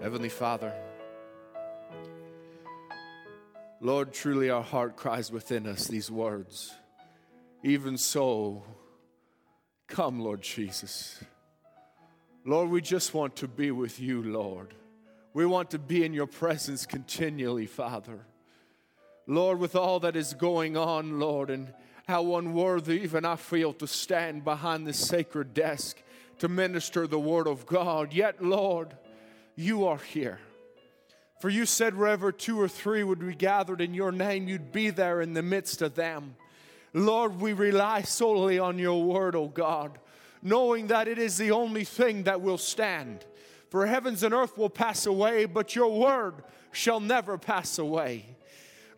Heavenly Father, Lord, truly our heart cries within us these words. Even so, come, Lord Jesus. Lord, we just want to be with you, Lord. We want to be in your presence continually, Father. Lord, with all that is going on, Lord, and how unworthy even I feel to stand behind this sacred desk to minister the word of God. Yet, Lord, you are here. For you said, wherever two or three would be gathered in your name, you'd be there in the midst of them. Lord, we rely solely on your word, O God, knowing that it is the only thing that will stand. For heavens and earth will pass away, but your word shall never pass away.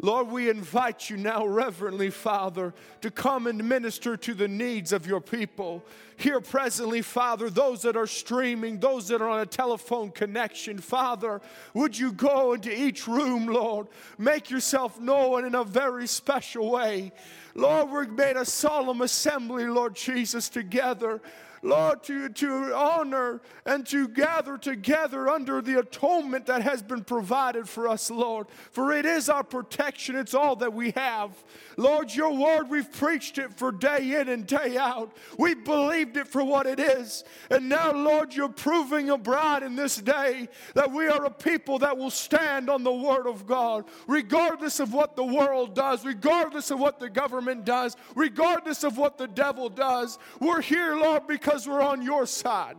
Lord, we invite you now, reverently, Father, to come and minister to the needs of your people. Here presently, Father, those that are streaming, those that are on a telephone connection, Father, would you go into each room, Lord? Make yourself known in a very special way. Lord, we've made a solemn assembly, Lord Jesus, together. Lord, to, to honor and to gather together under the atonement that has been provided for us, Lord. For it is our protection, it's all that we have. Lord, your word, we've preached it for day in and day out. We believed it for what it is. And now, Lord, you're proving abroad in this day that we are a people that will stand on the word of God, regardless of what the world does, regardless of what the government does, regardless of what the devil does. We're here, Lord, because we're on your side.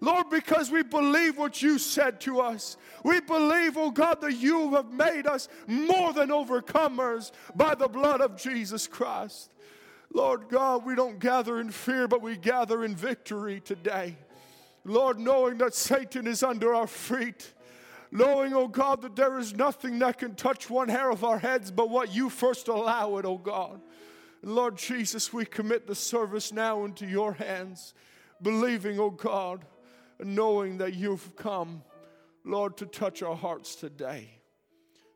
Lord, because we believe what you said to us. We believe, oh God, that you have made us more than overcomers by the blood of Jesus Christ. Lord God, we don't gather in fear, but we gather in victory today. Lord, knowing that Satan is under our feet, knowing, oh God, that there is nothing that can touch one hair of our heads but what you first allow it, oh God. Lord Jesus, we commit the service now into your hands, believing, oh God, and knowing that you've come, Lord, to touch our hearts today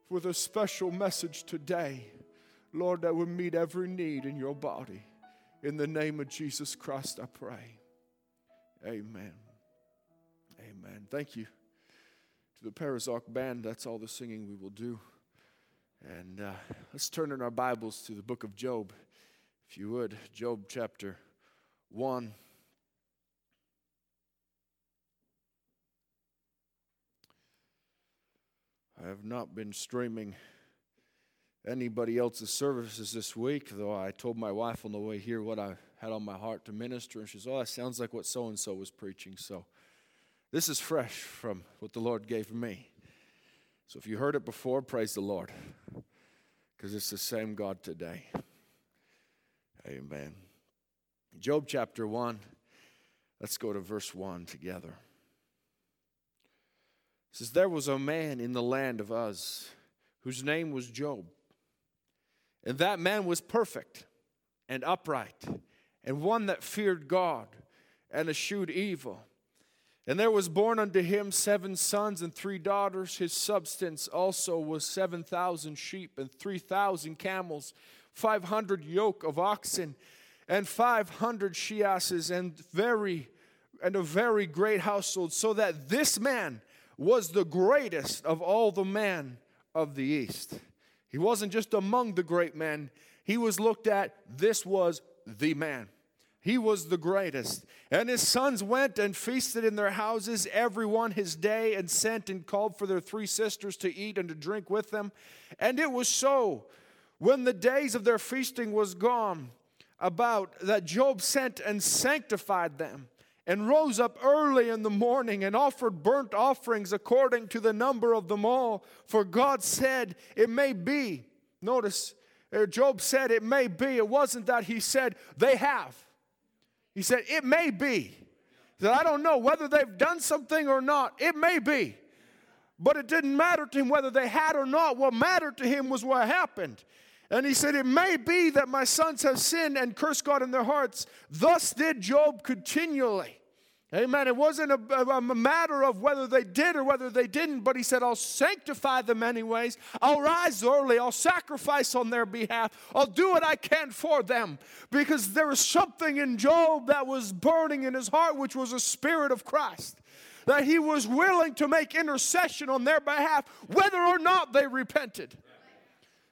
with a special message today, Lord, that would meet every need in your body. In the name of Jesus Christ, I pray. Amen. Amen. Thank you to the Parazark band. That's all the singing we will do. And uh, let's turn in our Bibles to the book of Job, if you would. Job chapter 1. I have not been streaming anybody else's services this week, though I told my wife on the way here what I had on my heart to minister, and she said, Oh, that sounds like what so and so was preaching. So this is fresh from what the Lord gave me. So if you heard it before, praise the Lord, because it's the same God today. Amen. Job chapter 1, let's go to verse 1 together says, There was a man in the land of Uz whose name was Job. And that man was perfect and upright, and one that feared God and eschewed evil. And there was born unto him seven sons and three daughters. His substance also was seven thousand sheep and three thousand camels, five hundred yoke of oxen, and five hundred she asses, and very and a very great household, so that this man was the greatest of all the men of the East. He wasn't just among the great men, he was looked at, this was the man. He was the greatest. And his sons went and feasted in their houses, every one his day, and sent and called for their three sisters to eat and to drink with them. And it was so, when the days of their feasting was gone, about that Job sent and sanctified them and rose up early in the morning and offered burnt offerings according to the number of them all. For God said, It may be. Notice, uh, Job said, It may be. It wasn't that he said, They have. He said, It may be. That I don't know whether they've done something or not. It may be. But it didn't matter to him whether they had or not. What mattered to him was what happened. And he said, It may be that my sons have sinned and cursed God in their hearts. Thus did Job continually. Amen. It wasn't a, a, matter of whether they did or whether they didn't, but he said, I'll sanctify them anyways. I'll rise early. I'll sacrifice on their behalf. I'll do what I can for them. Because there was something in Job that was burning in his heart, which was a spirit of Christ. that he was willing to make intercession on their behalf, whether or not they repented.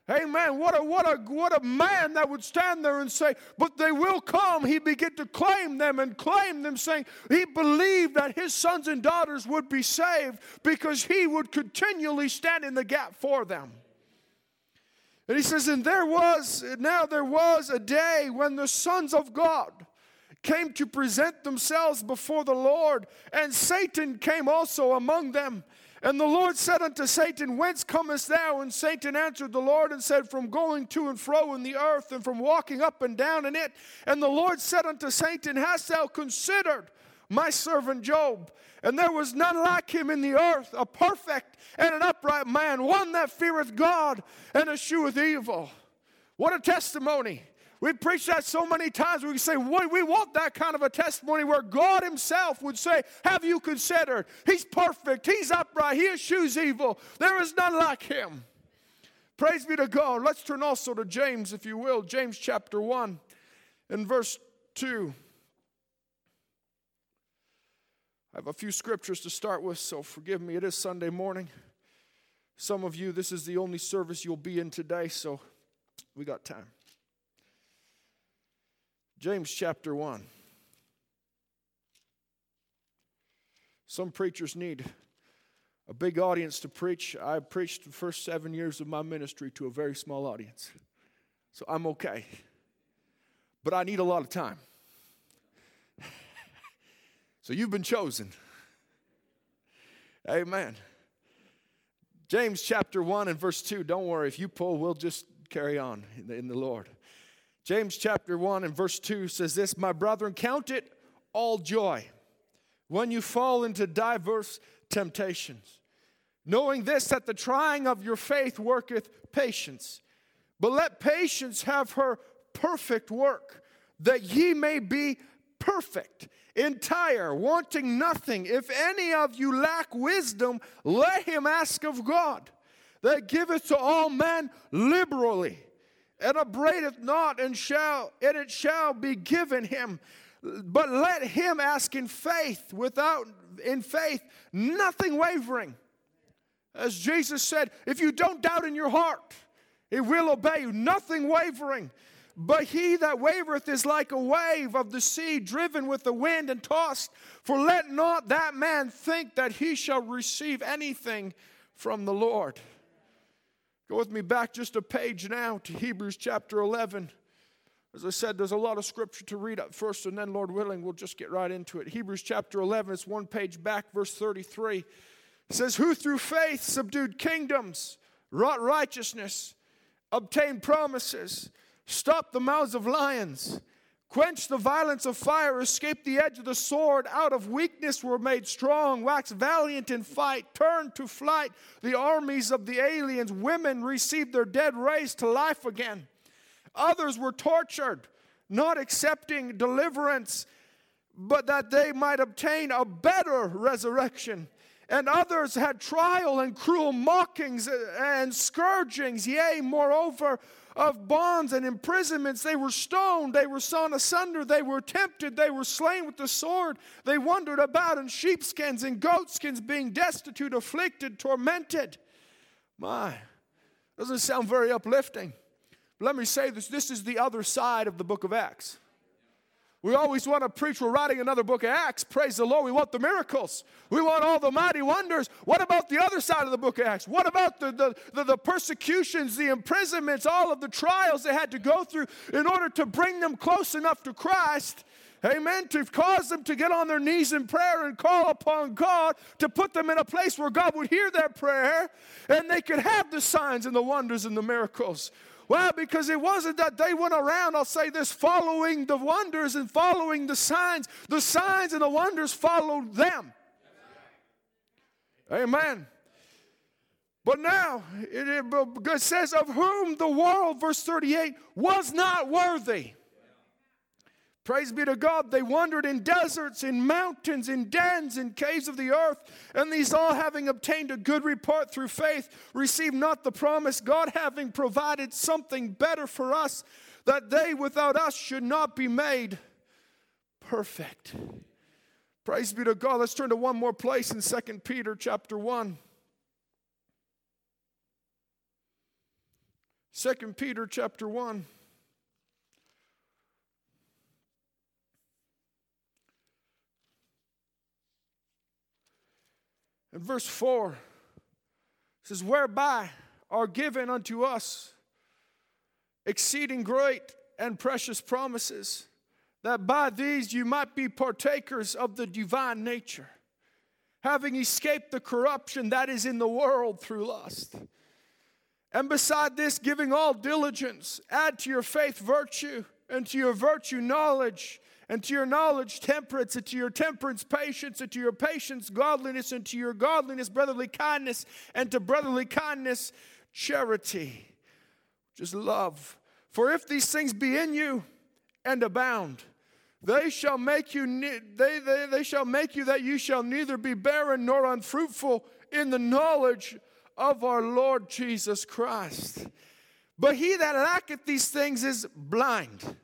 Amen. What a what a what a man that would stand there and say, "But they will come." He began to claim them and claim them, saying he believed that his sons and daughters would be saved because he would continually stand in the gap for them. And he says, "And there was now there was a day when the sons of God came to present themselves before the Lord, and Satan came also among them." And the Lord said unto Satan, Whence comest thou? And Satan answered the Lord and said, From going to and fro in the earth, and from walking up and down in it. And the Lord said unto Satan, Hast thou considered my servant Job? And there was none like him in the earth, a perfect and an upright man, one that feareth God and escheweth evil. What a testimony! We preach that so many times. We say, we want that kind of a testimony where God Himself would say, Have you considered? He's perfect, He's upright, He eschews evil. There is none like Him. Praise be to God. Let's turn also to James, if you will. James chapter 1 and verse 2. I have a few scriptures to start with, so forgive me. It is Sunday morning. Some of you, this is the only service you'll be in today, so we got time. James chapter 1. Some preachers need a big audience to preach. I preached the first seven years of my ministry to a very small audience. So I'm okay. But I need a lot of time. so you've been chosen. Amen. James chapter 1 and verse 2. Don't worry, if you pull, we'll just carry on in the, in the Lord. James chapter 1 and verse 2 says this My brethren, count it all joy when you fall into diverse temptations, knowing this, that the trying of your faith worketh patience. But let patience have her perfect work, that ye may be perfect, entire, wanting nothing. If any of you lack wisdom, let him ask of God, that giveth to all men liberally and upbraideth not, and shall and it shall be given him. But let him ask in faith, without in faith, nothing wavering. As Jesus said, if you don't doubt in your heart, it will obey you, nothing wavering. But he that wavereth is like a wave of the sea, driven with the wind and tossed. For let not that man think that he shall receive anything from the Lord. Go with me back just a page now to Hebrews chapter 11. As I said, there's a lot of scripture to read up first, and then, Lord willing, we'll just get right into it. Hebrews chapter 11, it's one page back, verse 33. It says, Who through faith subdued kingdoms, wrought righteousness, obtained promises, stopped the mouths of lions quenched the violence of fire, escaped the edge of the sword, out of weakness were made strong, waxed valiant in fight, turned to flight the armies of the aliens. Women received their dead raised to life again. Others were tortured, not accepting deliverance, but that they might obtain a better resurrection. And others had trial and cruel mockings and scourgings, yea, moreover, of bonds and imprisonments. They were stoned, they were sawn asunder, they were tempted, they were slain with the sword. They wandered about in sheepskins and goatskins, being destitute, afflicted, tormented. My, doesn't sound very uplifting. But let me say this this is the other side of the book of Acts. We always want to preach, we're writing another book of Acts. Praise the Lord. We want the miracles. We want all the mighty wonders. What about the other side of the book of Acts? What about the, the, the, the persecutions, the imprisonments, all of the trials they had to go through in order to bring them close enough to Christ? Amen. To cause them to get on their knees in prayer and call upon God to put them in a place where God would hear their prayer and they could have the signs and the wonders and the miracles. Well, because it wasn't that they went around, I'll say this, following the wonders and following the signs. The signs and the wonders followed them. Amen. But now, it, it says, of whom the world, verse 38, was not worthy. Praise be to God. They wandered in deserts, in mountains, in dens, in caves of the earth. And these all, having obtained a good report through faith, received not the promise, God having provided something better for us, that they without us should not be made perfect. Praise be to God. Let's turn to one more place in 2 Peter chapter 1. 2 Peter chapter 1. Verse 4 says, Whereby are given unto us exceeding great and precious promises, that by these you might be partakers of the divine nature, having escaped the corruption that is in the world through lust. And beside this, giving all diligence, add to your faith virtue, and to your virtue knowledge, and to your knowledge temperance, and to your temperance patience, and to your patience godliness, and to your godliness brotherly kindness, and to brotherly kindness charity, just love. For if these things be in you and abound, they shall make you they, they, they shall make you that you shall neither be barren nor unfruitful in the knowledge of our Lord Jesus Christ. But he that lacketh these things is blind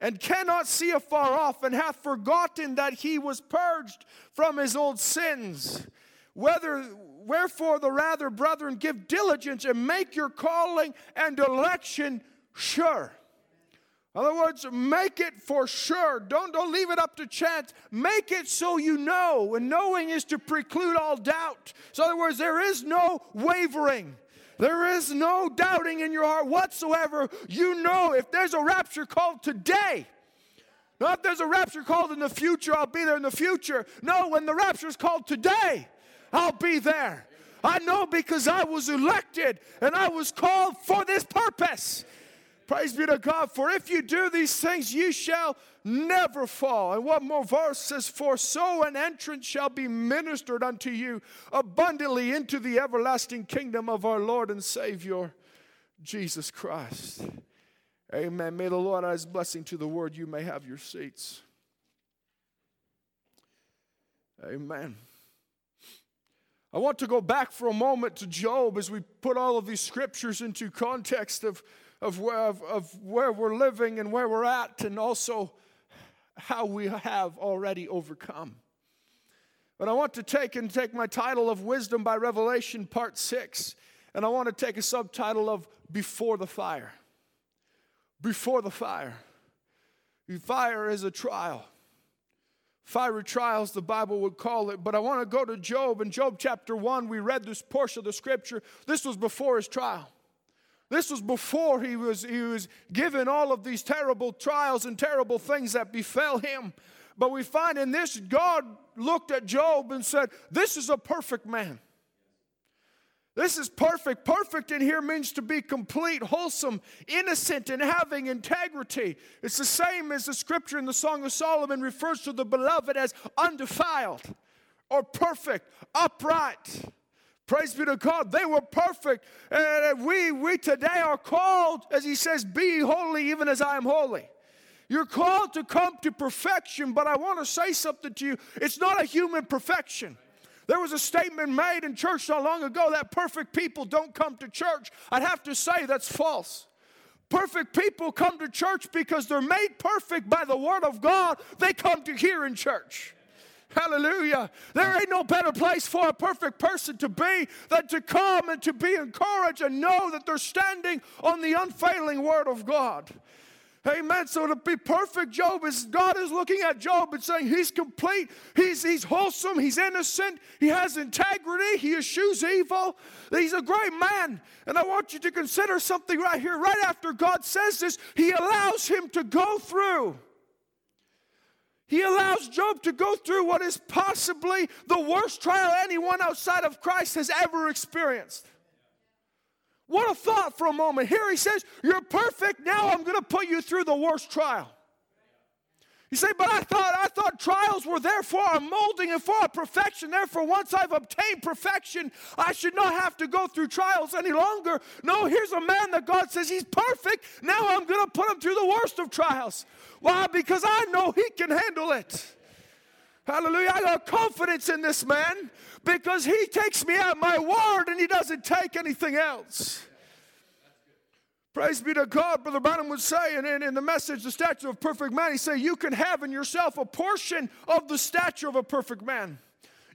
and cannot see afar off, and hath forgotten that he was purged from his old sins. Whether, wherefore, the rather, brethren, give diligence and make your calling and election sure. In other words, make it for sure. Don't, don't leave it up to chance. Make it so you know. And knowing is to preclude all doubt. So, in other words, there is no wavering. There is no doubting in your heart whatsoever. You know if there's a rapture called today, not if there's a rapture called in the future, I'll be there in the future. No, when the rapture is called today, I'll be there. I know because I was elected and I was called for this purpose. Praise be to God. For if you do these things, you shall never fall. And what more verse says, For so an entrance shall be ministered unto you abundantly into the everlasting kingdom of our Lord and Savior, Jesus Christ. Amen. May the Lord add his blessing to the word. You may have your seats. Amen. I want to go back for a moment to Job as we put all of these scriptures into context of of where, of, of where we're living and where we're at, and also how we have already overcome. But I want to take and take my title of Wisdom by Revelation, part six, and I want to take a subtitle of Before the Fire. Before the fire. Fire is a trial. Fiery trials, the Bible would call it. But I want to go to Job. In Job chapter 1, we read this portion of the scripture. This was before his trial. This was before he was, he was given all of these terrible trials and terrible things that befell him. But we find in this, God looked at Job and said, This is a perfect man. This is perfect. Perfect in here means to be complete, wholesome, innocent, and having integrity. It's the same as the scripture in the Song of Solomon refers to the beloved as undefiled or perfect, upright. Praise be to God. They were perfect. And we, we today are called, as he says, be holy even as I am holy. You're called to come to perfection, but I want to say something to you. It's not a human perfection. There was a statement made in church not long ago that perfect people don't come to church. I'd have to say that's false. Perfect people come to church because they're made perfect by the Word of God. They come to hear in church. Hallelujah. There ain't no better place for a perfect person to be than to come and to be encouraged and know that they're standing on the unfailing word of God. Amen. So to be perfect, Job is God is looking at Job and saying he's complete, he's he's wholesome, he's innocent, he has integrity, he eschews evil, he's a great man. And I want you to consider something right here. Right after God says this, he allows him to go through he allows Job to go through what is possibly the worst trial anyone outside of Christ has ever experienced. What a thought for a moment. Here he says, You're perfect. Now I'm going to put you through the worst trial. You say, but I thought I thought trials were there for a molding and for a perfection. Therefore, once I've obtained perfection, I should not have to go through trials any longer. No, here's a man that God says he's perfect. Now I'm going to put him through the worst of trials. Why? Because I know he can handle it. Hallelujah. I got confidence in this man because he takes me at my word and he doesn't take anything else. Praise be to God. Brother Branham would say, in, in the message, The Stature of Perfect Man, he say, You can have in yourself a portion of the stature of a perfect man.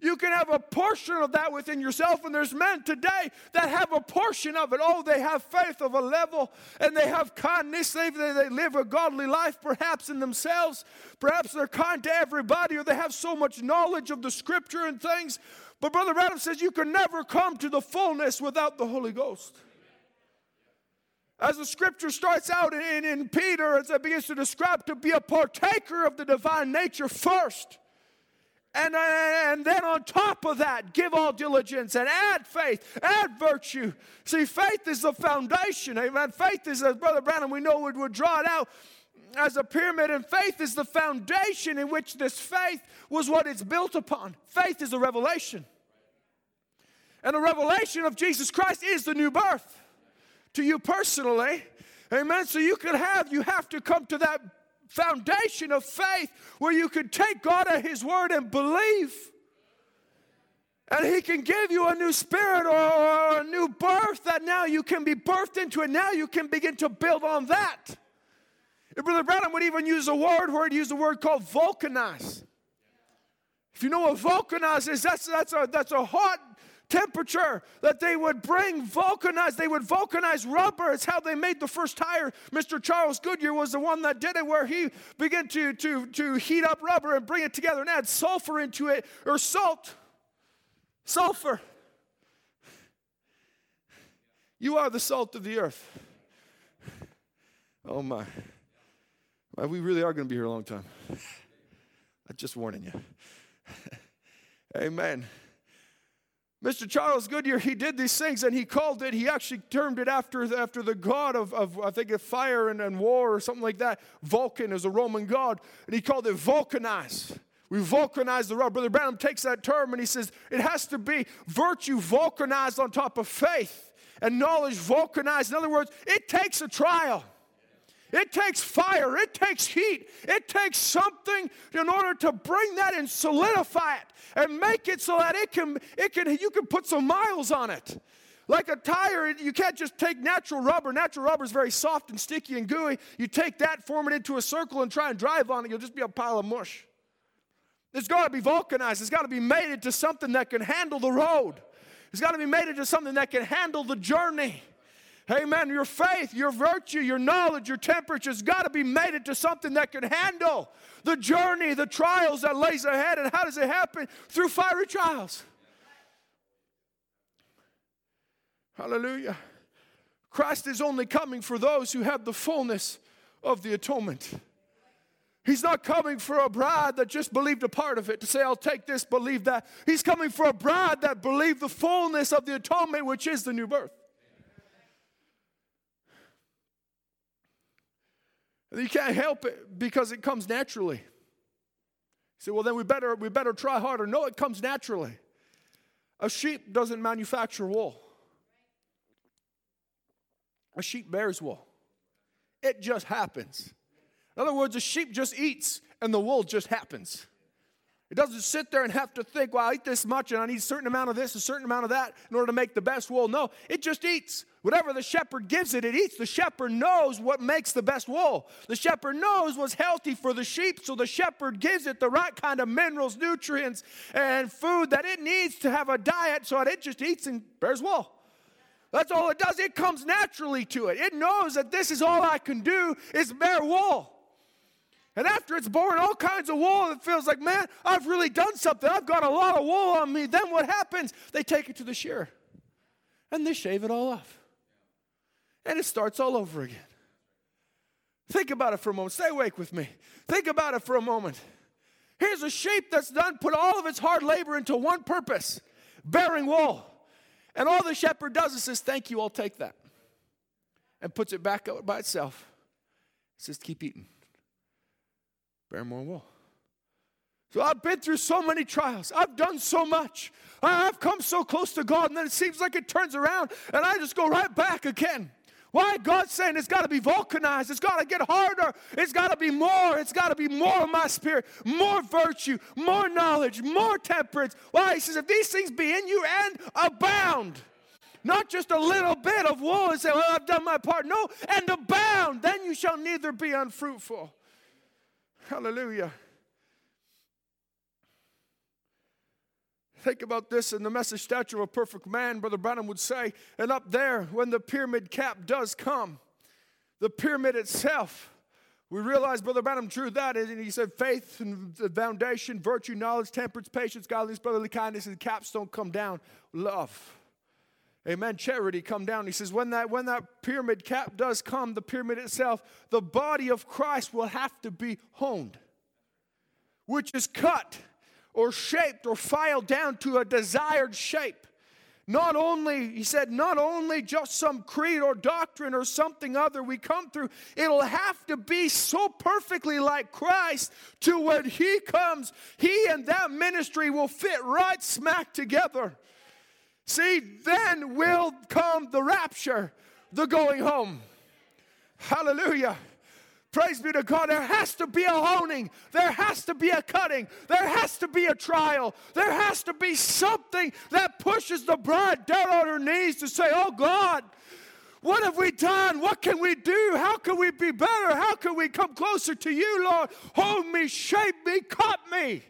You can have a portion of that within yourself. And there's men today that have a portion of it. Oh, they have faith of a level and they have kindness. They, they live a godly life, perhaps in themselves. Perhaps they're kind to everybody or they have so much knowledge of the scripture and things. But Brother Branham says you can never come to the fullness without the Holy Ghost. As the scripture starts out in, in Peter, as it begins to describe, to be a partaker of the divine nature first. And, and then on top of that, give all diligence and add faith, add virtue. See, faith is the foundation. Amen. Faith is, as Brother Branham, we know would, would draw it out as a pyramid, and faith is the foundation in which this faith was what it's built upon. Faith is a revelation. And the revelation of Jesus Christ is the new birth to you personally. Amen. So you can have, you have to come to that foundation of faith where you can take God at His word and believe. And He can give you a new spirit or a new birth that now you can be birthed into it. Now you can begin to build on that. And Brother Branham would even use a word where he'd use a word called vulcanize. If you know what vulcanize is, that's, that's, a, that's a hot temperature that they would bring vulcanize they would vulcanize rubber it's how they made the first tire. Mr charles goodyear was the one that did it where he began to, to, to heat up rubber and bring it together and add sulfur into it or salt sulfur. You are the salt of the earth. Oh my. Well, we really are going to be here a long time. I'm just warning you. Amen Mr. Charles Goodyear, he did these things and he called it, he actually termed it after, after the god of, of I think, of fire and, and war or something like that. Vulcan is a Roman god, and he called it vulcanize. We vulcanize the rubber. Brother Branham takes that term and he says it has to be virtue vulcanized on top of faith and knowledge vulcanized. In other words, it takes a trial. It takes fire, it takes heat, it takes something in order to bring that and solidify it and make it so that it can, it can you can put some miles on it. Like a tire, you can't just take natural rubber. Natural rubber is very soft and sticky and gooey. You take that, form it into a circle, and try and drive on it, you'll just be a pile of mush. It's got to be vulcanized. It's got to be made into something that can handle the road. It's got to be made into something that can handle the journey. Amen. Your faith, your virtue, your knowledge, your temperature has got to be made into something that can handle the journey, the trials that lays ahead. And how does it happen? Through fiery trials. Hallelujah. Christ is only coming for those who have the fullness of the atonement. He's not coming for a bride that just believed a part of it to say, I'll take this, believe that. He's coming for a bride that believed the fullness of the atonement, which is the new birth. You can't help it because it comes naturally. You say, well, then we better, we better try harder. No, it comes naturally. A sheep doesn't manufacture wool, a sheep bears wool. It just happens. In other words, a sheep just eats and the wool just happens. It doesn't sit there and have to think, well, I eat this much and I need a certain amount of this, a certain amount of that in order to make the best wool. No, it just eats. Whatever the shepherd gives it, it eats. The shepherd knows what makes the best wool. The shepherd knows what's healthy for the sheep, so the shepherd gives it the right kind of minerals, nutrients, and food that it needs to have a diet so that it just eats and bears wool. That's all it does. It comes naturally to it. It knows that this is all I can do is bear wool. And after it's born all kinds of wool, it feels like, man, I've really done something. I've got a lot of wool on me. Then what happens? They take it to the shearer and they shave it all off. And it starts all over again. Think about it for a moment. Stay awake with me. Think about it for a moment. Here's a sheep that's done, put all of its hard labor into one purpose bearing wool. And all the shepherd does is says, Thank you, I'll take that. And puts it back out by itself. says, Keep eating bear more wool. So I've been through so many trials. I've done so much. I've come so close to God, and then it seems like it turns around, and I just go right back again. Why? God's saying it's got to be vulcanized. It's got to get harder. It's got to be more. It's got to be more of my spirit, more virtue, more knowledge, more temperance. Why? He says, if these things be in you and abound, Not just a little bit of woe and say, Well, I've done my part. No, and abound. Then you shall neither be unfruitful. Hallelujah. Think about this in the message Statue of a perfect man, Brother Branham would say. And up there, when the pyramid cap does come, the pyramid itself, we realize Brother Branham drew that, and he said faith and the foundation, virtue, knowledge, temperance, patience, godliness, brotherly kindness, and capstone come down. Love. Amen. Charity come down. He says, when that when that pyramid cap does come, the pyramid itself, the body of Christ will have to be honed, which is cut or shaped or filed down to a desired shape. Not only, he said, not only just some creed or doctrine or something other we come through, it'll have to be so perfectly like Christ to when he comes, he and that ministry will fit right smack together. See, then will come the rapture, the going home. Hallelujah. Praise be to God. There has to be a honing. There has to be a cutting. There has to be a trial. There has to be something that pushes the bride down on her knees to say, Oh God, what have we done? What can we do? How can we be better? How can we come closer to you, Lord? Hold me, shape me, cut me.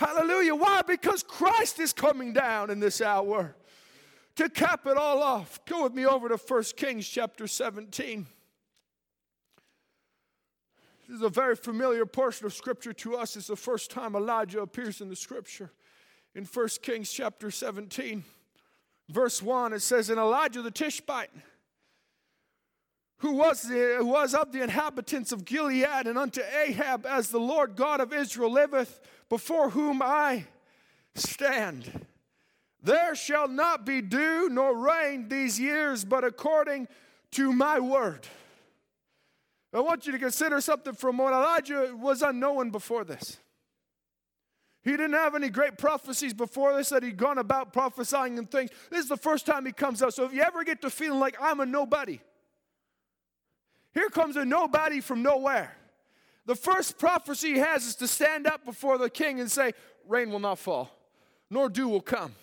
Hallelujah. Why? Because Christ is coming down in this hour. To cap it all off, go with me over to 1 Kings chapter 17. This is a very familiar portion of Scripture to us. It's the first time Elijah appears in the Scripture. In 1 Kings chapter 17, verse 1, it says, And Elijah the Tishbite, who was, the, who was of the inhabitants of Gilead, and unto Ahab, as the Lord God of Israel liveth, before whom I stand. There shall not be dew nor rain these years, but according to my word. I want you to consider something from what Elijah was unknown before this. He didn't have any great prophecies before this that he'd gone about prophesying and things. This is the first time he comes out. So if you ever get to feeling like I'm a nobody, here comes a nobody from nowhere. The first prophecy he has is to stand up before the king and say, Rain will not fall, nor dew will come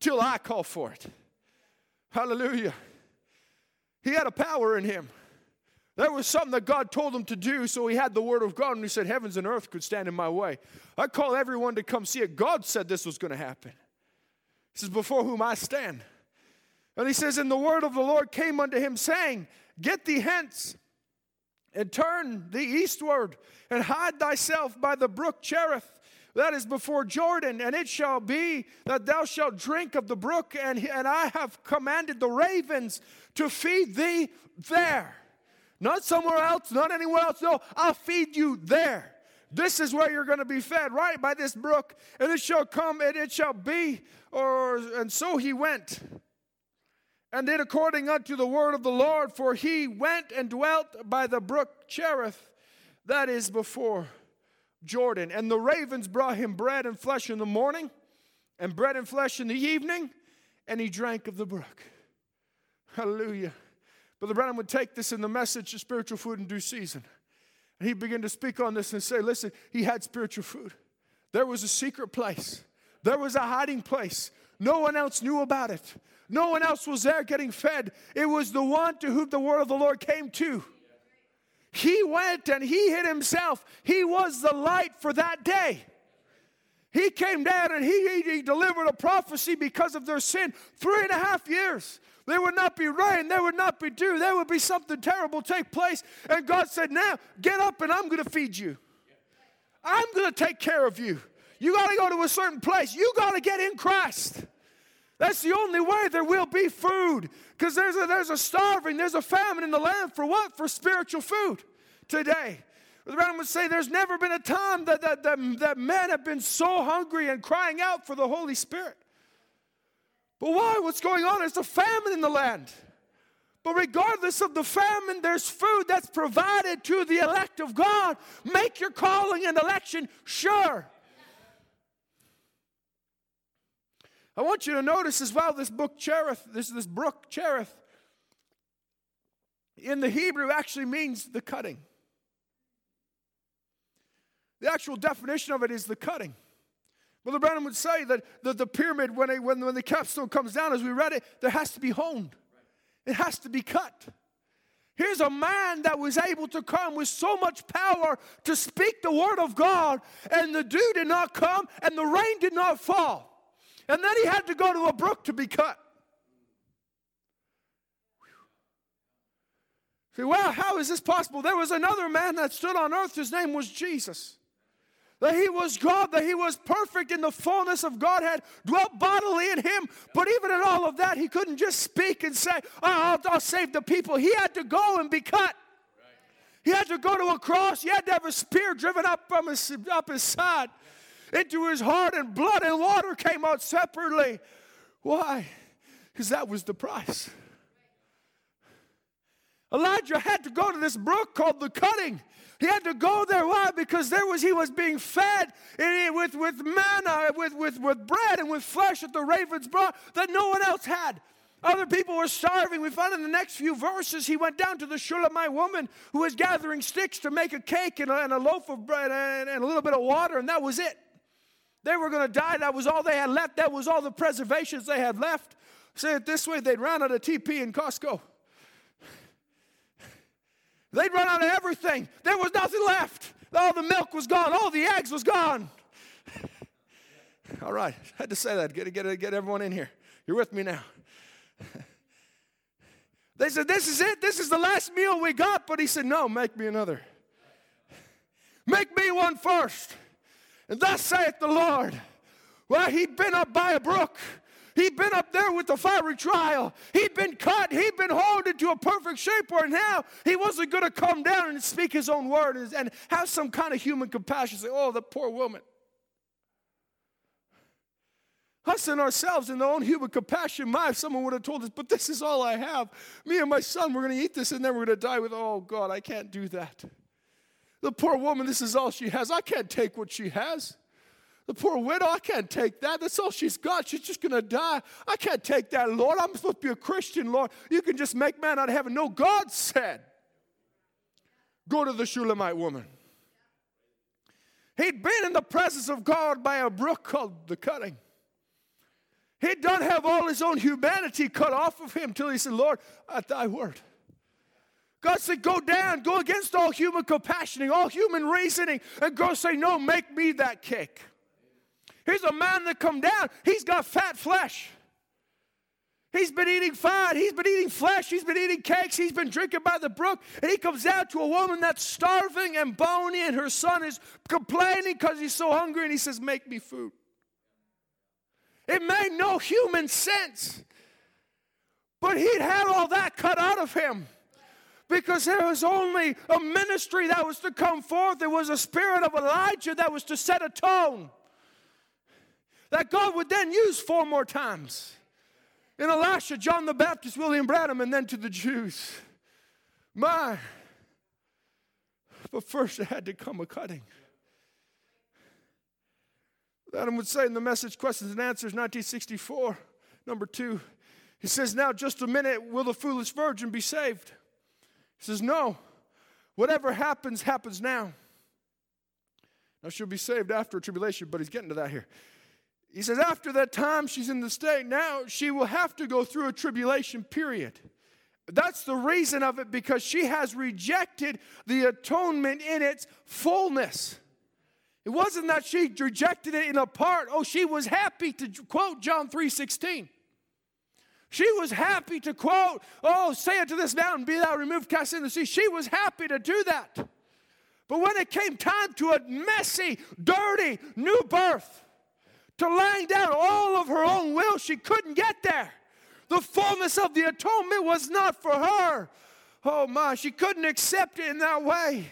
till I call for it. Hallelujah. He had a power in him. There was something that God told him to do, so he had the word of God, and he said, Heavens and earth could stand in my way. I call everyone to come see it. God said this was going to happen. He says, Before whom I stand. And he says, And the word of the Lord came unto him, saying, Get thee hence, and turn thee eastward, and hide thyself by the brook Cherith that is before Jordan, and it shall be that thou shalt drink of the brook, and, and I have commanded the ravens to feed thee there. Not somewhere else, not anywhere else. No, I'll feed you there. This is where you're going to be fed, right by this brook, and it shall come and it shall be. Or and so he went and did according unto the word of the Lord, for he went and dwelt by the brook Cherith, that is before Jordan. And the ravens brought him bread and flesh in the morning, and bread and flesh in the evening, and he drank of the brook. Hallelujah. Brother Branham would take this in the message of spiritual food in due season. And he began to speak on this and say, listen, he had spiritual food. There was a secret place, there was a hiding place. No one else knew about it. No one else was there getting fed. It was the one to whom the word of the Lord came to. He went and he hid himself. He was the light for that day. He came down and he, he, delivered a prophecy because of their sin. Three and a half years. There would not be rain. There would not be dew. There would be something terrible take place. And God said, Now get up and I'm going to feed you. I'm going to take care of you. You got to go to a certain place. You got to get in Christ. That's the only way there will be food. Because there's a, there's a starving, there's a famine in the land for what? For spiritual food today. The Branham would say there's never been a time that, that, that, that men have been so hungry and crying out for the Holy Spirit. But why? What's going on? There's a famine in the land. But regardless of the famine, there's food that's provided to the elect of God. Make your calling and election sure. I want you to notice as well this book Cherith, this, this brook Cherith, in the Hebrew actually means the cutting. The actual definition of it is the cutting. Brother Branham would say that the, the pyramid, when, it, when, when the capstone comes down, as we read it, there has to be honed. It has to be cut. Here's a man that was able to come with so much power to speak the word of God, and the dew did not come, and the rain did not fall. And then he had to go to a brook to be cut. Say, well, how is this possible? There was another man that stood on earth, his name was Jesus that he was God, that he was perfect in the fullness of Godhead, dwelt bodily in him. But even in all of that, he couldn't just speak and say, oh, I'll, I'll save the people. He had to go and be cut. He had to go to a cross. He had to have a spear driven up from his, up his side into his heart, and blood and water came out separately. Why? Because that was the price. Elijah had to go to this brook called the cutting. He had to go there. Why? Because there was he was being fed with, with manna, with, with, with bread and with flesh that the ravens brought that no one else had. Other people were starving. We find in the next few verses, he went down to the Shulamite woman who was gathering sticks to make a cake and a, and a loaf of bread and, and a little bit of water, and that was it. They were going to die. That was all they had left. That was all the preservations they had left. Say it this way they'd run out of TP in Costco. They'd run out of everything. There was nothing left. All the milk was gone. All the eggs was gone. All right, I had to say that. Get, get, get everyone in here. You're with me now. They said, This is it. This is the last meal we got. But he said, No, make me another. Make me one first. And thus saith the Lord. Well, he'd been up by a brook. He'd been up there with the fiery trial. He'd been cut. He'd been hauled into a perfect shape where now he wasn't going to come down and speak his own word and have some kind of human compassion. Say, oh, the poor woman. Us and ourselves in our own human compassion, my, if someone would have told us, but this is all I have. Me and my son, we're going to eat this and then we're going to die with, oh, God, I can't do that. The poor woman, this is all she has. I can't take what she has. The poor widow, I can't take that. That's all she's got. She's just going to die. I can't take that, Lord. I'm supposed to be a Christian, Lord. You can just make man out of heaven. No, God said, go to the Shulamite woman. He'd been in the presence of God by a brook called the cutting. He'd done have all his own humanity cut off of him till he said, Lord, at thy word. God said, Go down, go against all human compassioning, all human reasoning, and go say, No, make me that cake. Here's a man that come down. He's got fat flesh. He's been eating fat. He's been eating flesh. He's been eating cakes. He's been drinking by the brook. And he comes out to a woman that's starving and bony, and her son is complaining because he's so hungry. And he says, Make me food. It made no human sense. But he'd had all that cut out of him because there was only a ministry that was to come forth. There was a spirit of Elijah that was to set a tone that God would then use four more times. In Elisha, John the Baptist, William Branham, and then to the Jews. My. But first, it had to come a cutting. Adam would say in the message questions and answers 1964, number two, he says, Now, just a minute, will the foolish virgin be saved? He says, No. Whatever happens, happens now. Now, she'll be saved after tribulation, but he's getting to that here. He says, after that time, she's in the state. Now she will have to go through a tribulation period. That's the reason of it because she has rejected the atonement in its fullness. It wasn't that she rejected it in a part. Oh, she was happy to quote John three 3:16. She was happy to quote, Oh, say it to this mountain, be thou removed, cast in the sea. She was happy to do that. But when it came time to a messy, dirty new birth, to laying down all of her own will, she couldn't get there. The fullness of the atonement was not for her. Oh my, she couldn't accept it in that way.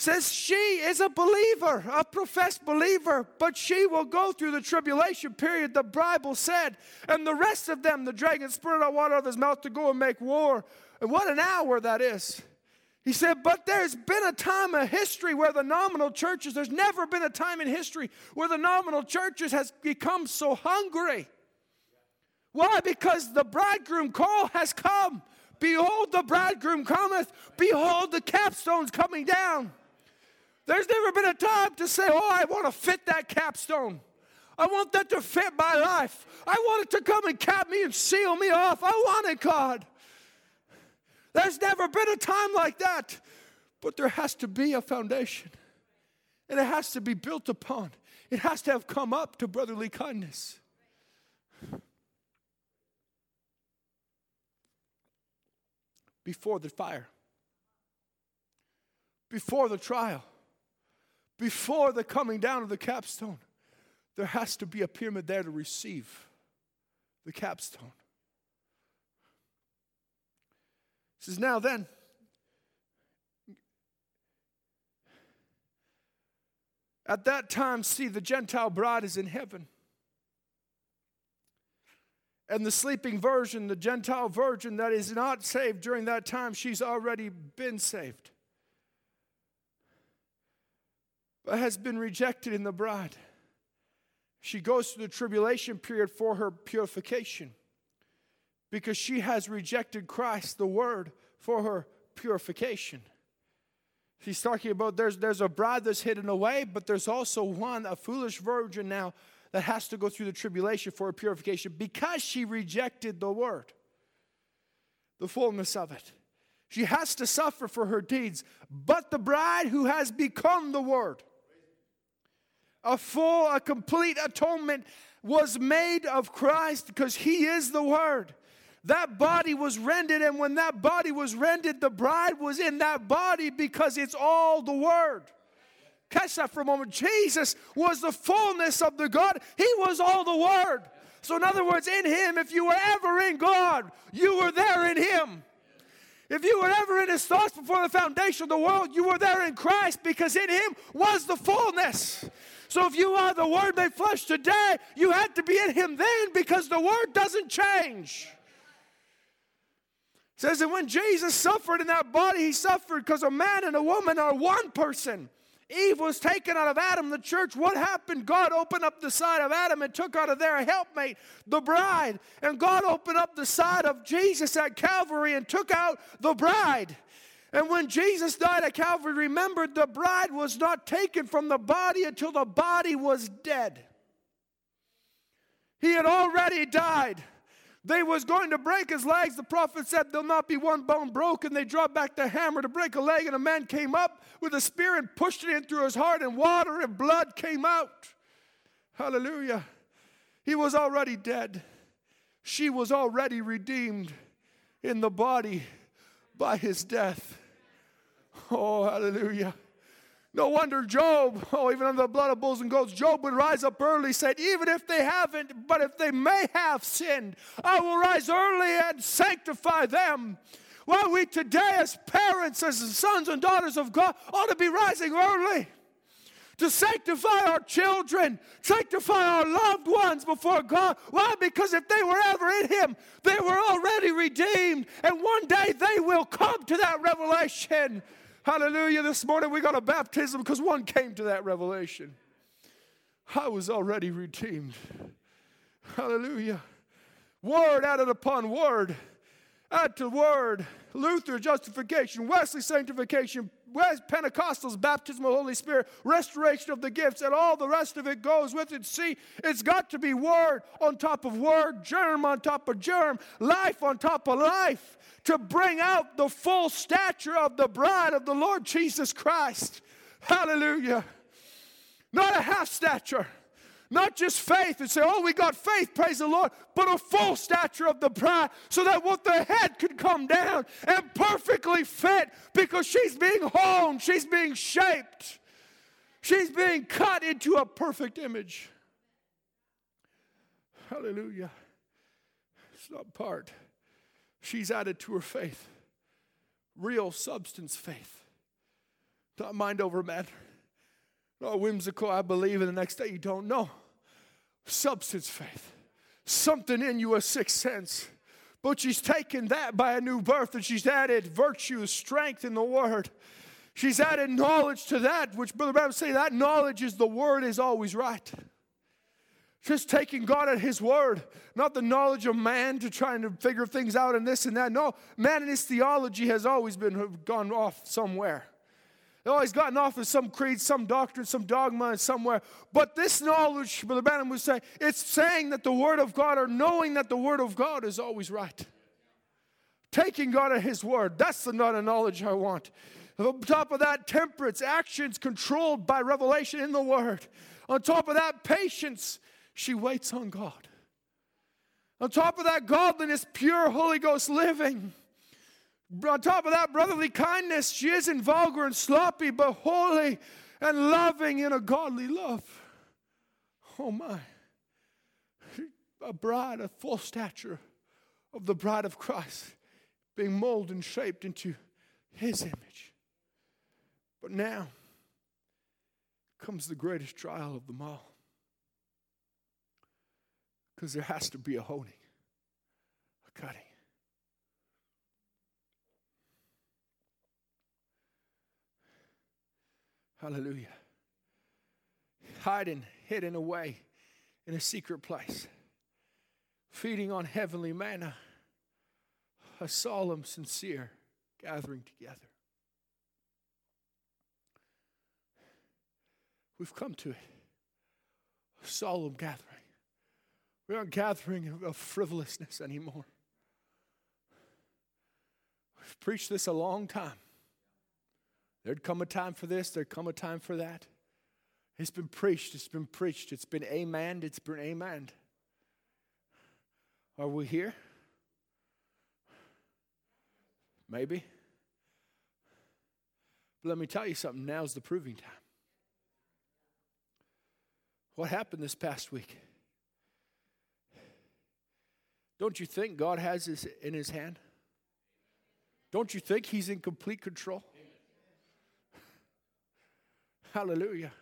Says she is a believer, a professed believer, but she will go through the tribulation period, the Bible said. And the rest of them, the dragon spurted out water out of his mouth to go and make war. And what an hour that is. He said, but there's been a time of history where the nominal churches, there's never been a time in history where the nominal churches has become so hungry. Why? Because the bridegroom call has come. Behold, the bridegroom cometh. Behold, the capstone's coming down. There's never been a time to say, Oh, I want to fit that capstone. I want that to fit my life. I want it to come and cap me and seal me off. I want it, God. There's never been a time like that. But there has to be a foundation, and it has to be built upon. It has to have come up to brotherly kindness. Before the fire, before the trial, before the coming down of the capstone, there has to be a pyramid there to receive the capstone. He says, Now then, at that time, see, the Gentile bride is in heaven. And the sleeping virgin, the Gentile virgin that is not saved during that time, she's already been saved, but has been rejected in the bride. She goes through the tribulation period for her purification because she has rejected Christ, the Word, for her purification. He's talking about there's, there's a bride that's hidden away, but there's also one, a foolish virgin now, that has to go through the tribulation for her purification because she rejected the Word, the fullness of it. She has to suffer for her deeds, but the bride who has become the Word, a full, a complete atonement was made of Christ because He is the Word. That body was rendered, and when that body was rendered, the bride was in that body because it's all the Word. Catch that for a moment. Jesus was the fullness of the God, He was all the Word. So, in other words, in Him, if you were ever in God, you were there in Him. If you were ever in His thoughts before the foundation of the world, you were there in Christ because in Him was the fullness. So if you are the Word made flesh today, you had to be in Him then because the Word doesn't change. It says that when Jesus suffered in that body, He suffered because a man and a woman are one person. Eve was taken out of Adam, the church. What happened? God opened up the side of Adam and took out of there a helpmate, the bride. And God opened up the side of Jesus at Calvary and took out the bride. And when Jesus died at Calvary, remembered the bride was not taken from the body until the body was dead. He had already died. They was going to break his legs. The prophet said there'll not be one bone broken. They dropped back the hammer to break a leg, and a man came up with a spear and pushed it in through his heart, and water and blood came out. Hallelujah. He was already dead. She was already redeemed in the body by his death. Oh, hallelujah. No wonder Job, oh, even under the blood of bulls and goats, Job would rise up early, said, Even if they haven't, but if they may have sinned, I will rise early and sanctify them. Well, we today, as parents, as sons and daughters of God, ought to be rising early to sanctify our children, sanctify our loved ones before God. Why? Because if they were ever in Him, they were already redeemed, and one day they will come to that revelation. Hallelujah. This morning we got a baptism because one came to that revelation. I was already redeemed. Hallelujah. Word added upon word, add to word. Luther, justification. Wesley, sanctification. West Pentecostals, baptism of the Holy Spirit, restoration of the gifts, and all the rest of it goes with it. See, it's got to be word on top of word, germ on top of germ, life on top of life to bring out the full stature of the bride of the Lord Jesus Christ. Hallelujah. Not a half stature. Not just faith and say, oh, we got faith, praise the Lord, but a full stature of the bride so that what the head could come down and perfectly fit because she's being honed, she's being shaped, she's being cut into a perfect image. Hallelujah. It's not part. She's added to her faith. Real substance faith. Not mind over matter. Not whimsical, I believe, and the next day you don't know substance faith. Something in you, a sixth sense. But she's taken that by a new birth and she's added virtue, strength in the word. She's added knowledge to that, which Brother Branham say that knowledge is the word is always right. Just taking God at His word, not the knowledge of man to trying to figure things out and this and that. No, man and his theology has always been gone off somewhere. Oh, always gotten off of some creed, some doctrine, some dogma somewhere. But this knowledge, Brother Branham would say, it's saying that the Word of God or knowing that the Word of God is always right. Taking God at His Word. That's the not a knowledge I want. On top of that, temperance, actions controlled by revelation in the Word. On top of that, patience. She waits on God. On top of that, godliness, pure Holy Ghost living. On top of that, brotherly kindness, she isn't vulgar and sloppy, but holy and loving in a godly love. Oh my. A bride of full stature of the bride of Christ, being molded and shaped into his image. But now comes the greatest trial of them all. Because there has to be a honing, a cutting. Hallelujah. Hiding, hidden away in a secret place, feeding on heavenly manna, a solemn, sincere gathering together. We've come to it, a solemn gathering. We aren't gathering of frivolousness anymore. We've preached this a long time. There'd come a time for this, there'd come a time for that. It's been preached, it's been preached, it's been amen, it's been amen. Are we here? Maybe. But let me tell you something now's the proving time. What happened this past week? Don't you think God has this in his hand? Don't you think he's in complete control? Hallelujah.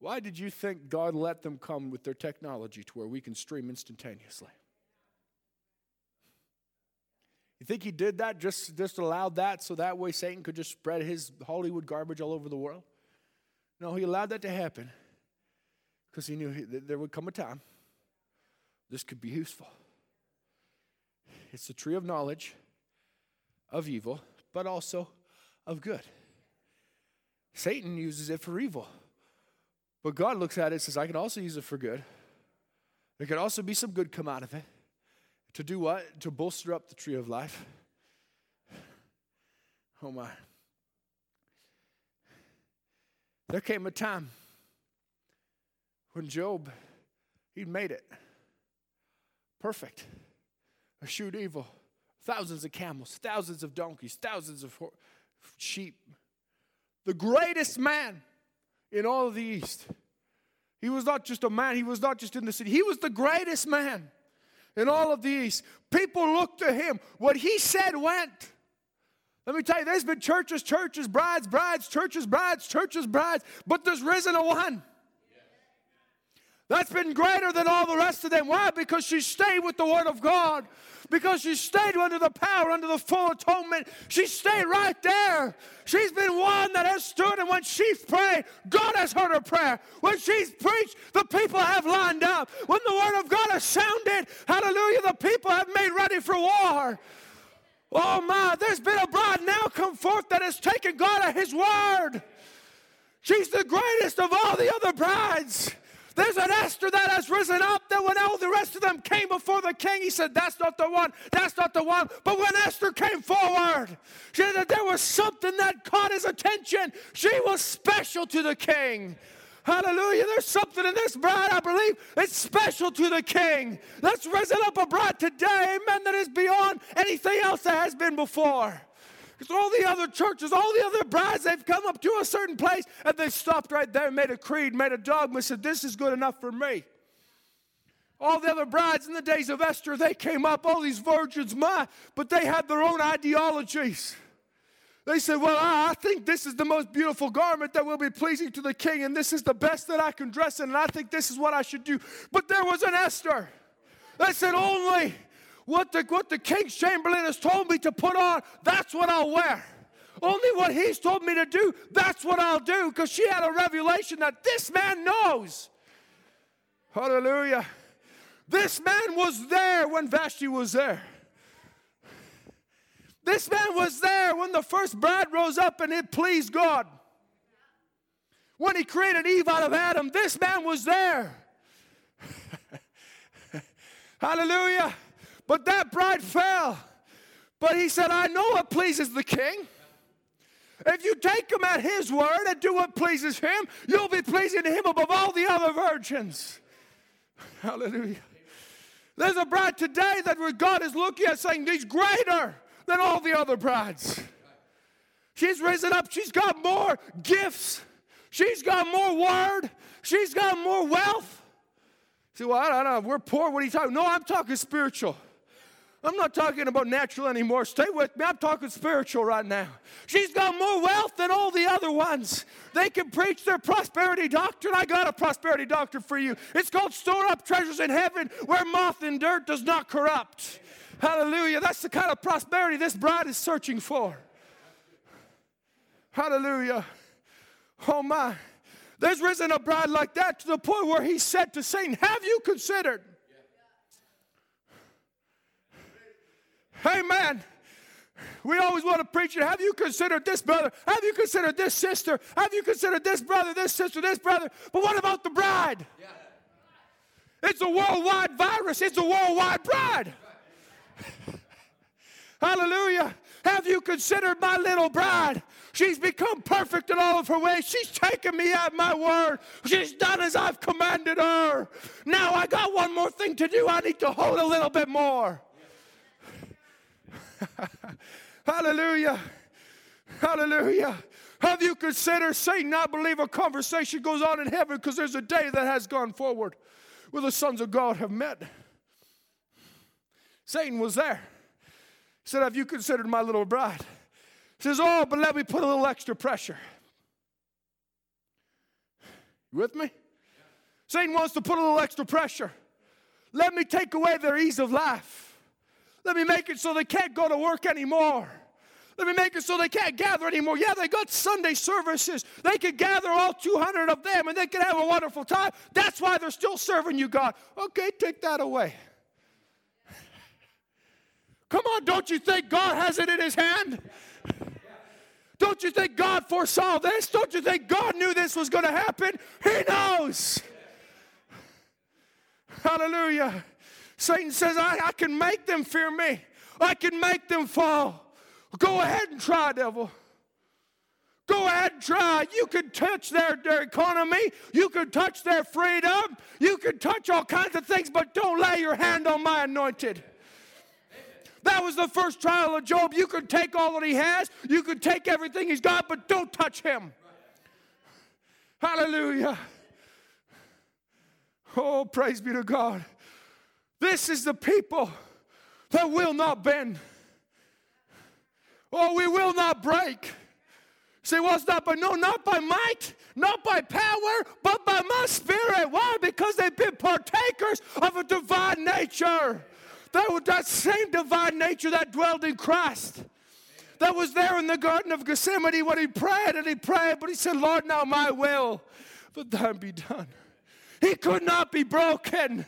Why did you think God let them come with their technology to where we can stream instantaneously? You think he did that, just, just allowed that so that way Satan could just spread his Hollywood garbage all over the world? No, he allowed that to happen because he knew he, there would come a time this could be useful. It's the tree of knowledge of evil, but also of good. Satan uses it for evil. But God looks at it and says, I can also use it for good. There could also be some good come out of it. To do what? To bolster up the tree of life. Oh my. There came a time when Job, he'd made it. Perfect. A Eschewed evil. Thousands of camels, thousands of donkeys, thousands of sheep, the greatest man in all of the East. He was not just a man, he was not just in the city, he was the greatest man in all of the East. People looked to him. What he said went. Let me tell you, there's been churches, churches, brides, brides, churches, brides, churches, brides, but there's risen a one. That's been greater than all the rest of them. Why? Because she stayed with the Word of God. Because she stayed under the power, under the full atonement. She stayed right there. She's been one that has stood, and when she's prayed, God has heard her prayer. When she's preached, the people have lined up. When the Word of God has sounded, hallelujah, the people have made ready for war. Oh my, there's been a bride now come forth that has taken God at His Word. She's the greatest of all the other brides. There's an Esther that has risen up that when all the rest of them came before the king, he said, That's not the one, that's not the one. But when Esther came forward, she said that there was something that caught his attention. She was special to the king. Hallelujah. There's something in this bride, I believe, it's special to the king. Let's risen up a bride today, amen, that is beyond anything else that has been before. Because all the other churches, all the other brides, they've come up to a certain place and they stopped right there, made a creed, made a dogma, said, This is good enough for me. All the other brides in the days of Esther, they came up, all these virgins, my, but they had their own ideologies. They said, Well, I think this is the most beautiful garment that will be pleasing to the king, and this is the best that I can dress in, and I think this is what I should do. But there was an Esther that said, Only what the, what the king's chamberlain has told me to put on, that's what I'll wear. Only what he's told me to do, that's what I'll do. Because she had a revelation that this man knows. Hallelujah. This man was there when Vashti was there. This man was there when the first bride rose up and it pleased God. When he created Eve out of Adam, this man was there. Hallelujah. But that bride fell. But he said, I know what pleases the king. If you take him at his word and do what pleases him, you'll be pleasing to him above all the other virgins. Hallelujah. There's a bride today that God is looking at saying, He's greater than all the other brides. She's risen up, she's got more gifts, she's got more word, she's got more wealth. See, well, I don't know, we're poor, what are you talking? No, I'm talking spiritual. I'm not talking about natural anymore. Stay with me. I'm talking spiritual right now. She's got more wealth than all the other ones. They can preach their prosperity doctrine. I got a prosperity doctrine for you. It's called Store Up Treasures in Heaven where moth and dirt does not corrupt. Hallelujah. That's the kind of prosperity this bride is searching for. Hallelujah. Oh my. There's risen a bride like that to the point where he said to Satan, Have you considered? Amen. We always want to preach it. Have you considered this brother? Have you considered this sister? Have you considered this brother, this sister, this brother? But what about the bride? Yeah. It's a worldwide virus, it's a worldwide bride. Hallelujah. Have you considered my little bride? She's become perfect in all of her ways. She's taken me at my word. She's done as I've commanded her. Now I got one more thing to do. I need to hold a little bit more. Hallelujah. Hallelujah. Have you considered Satan? I believe a conversation goes on in heaven because there's a day that has gone forward where the sons of God have met. Satan was there. He said, Have you considered my little bride? He says, Oh, but let me put a little extra pressure. You with me? Satan wants to put a little extra pressure. Let me take away their ease of life. Let me make it so they can't go to work anymore. Let me make it so they can't gather anymore. Yeah, they got Sunday services. They could gather all 200 of them and they could have a wonderful time. That's why they're still serving you, God. Okay, take that away. Come on, don't you think God has it in his hand? Don't you think God foresaw this? Don't you think God knew this was going to happen? He knows. Hallelujah. Satan says, I, I can make them fear me. I can make them fall. Go ahead and try, devil. Go ahead and try. You can touch their, their economy. You can touch their freedom. You can touch all kinds of things, but don't lay your hand on my anointed. That was the first trial of Job. You could take all that he has, you could take everything he's got, but don't touch him. Hallelujah. Oh, praise be to God. This is the people that will not bend. Oh, we will not break. Say, well, it's not by no, not by might, not by power, but by my spirit. Why? Because they've been partakers of a divine nature. That, that same divine nature that dwelled in Christ. That was there in the Garden of Gethsemane when he prayed and he prayed, but he said, Lord, now my will, but thine be done. He could not be broken.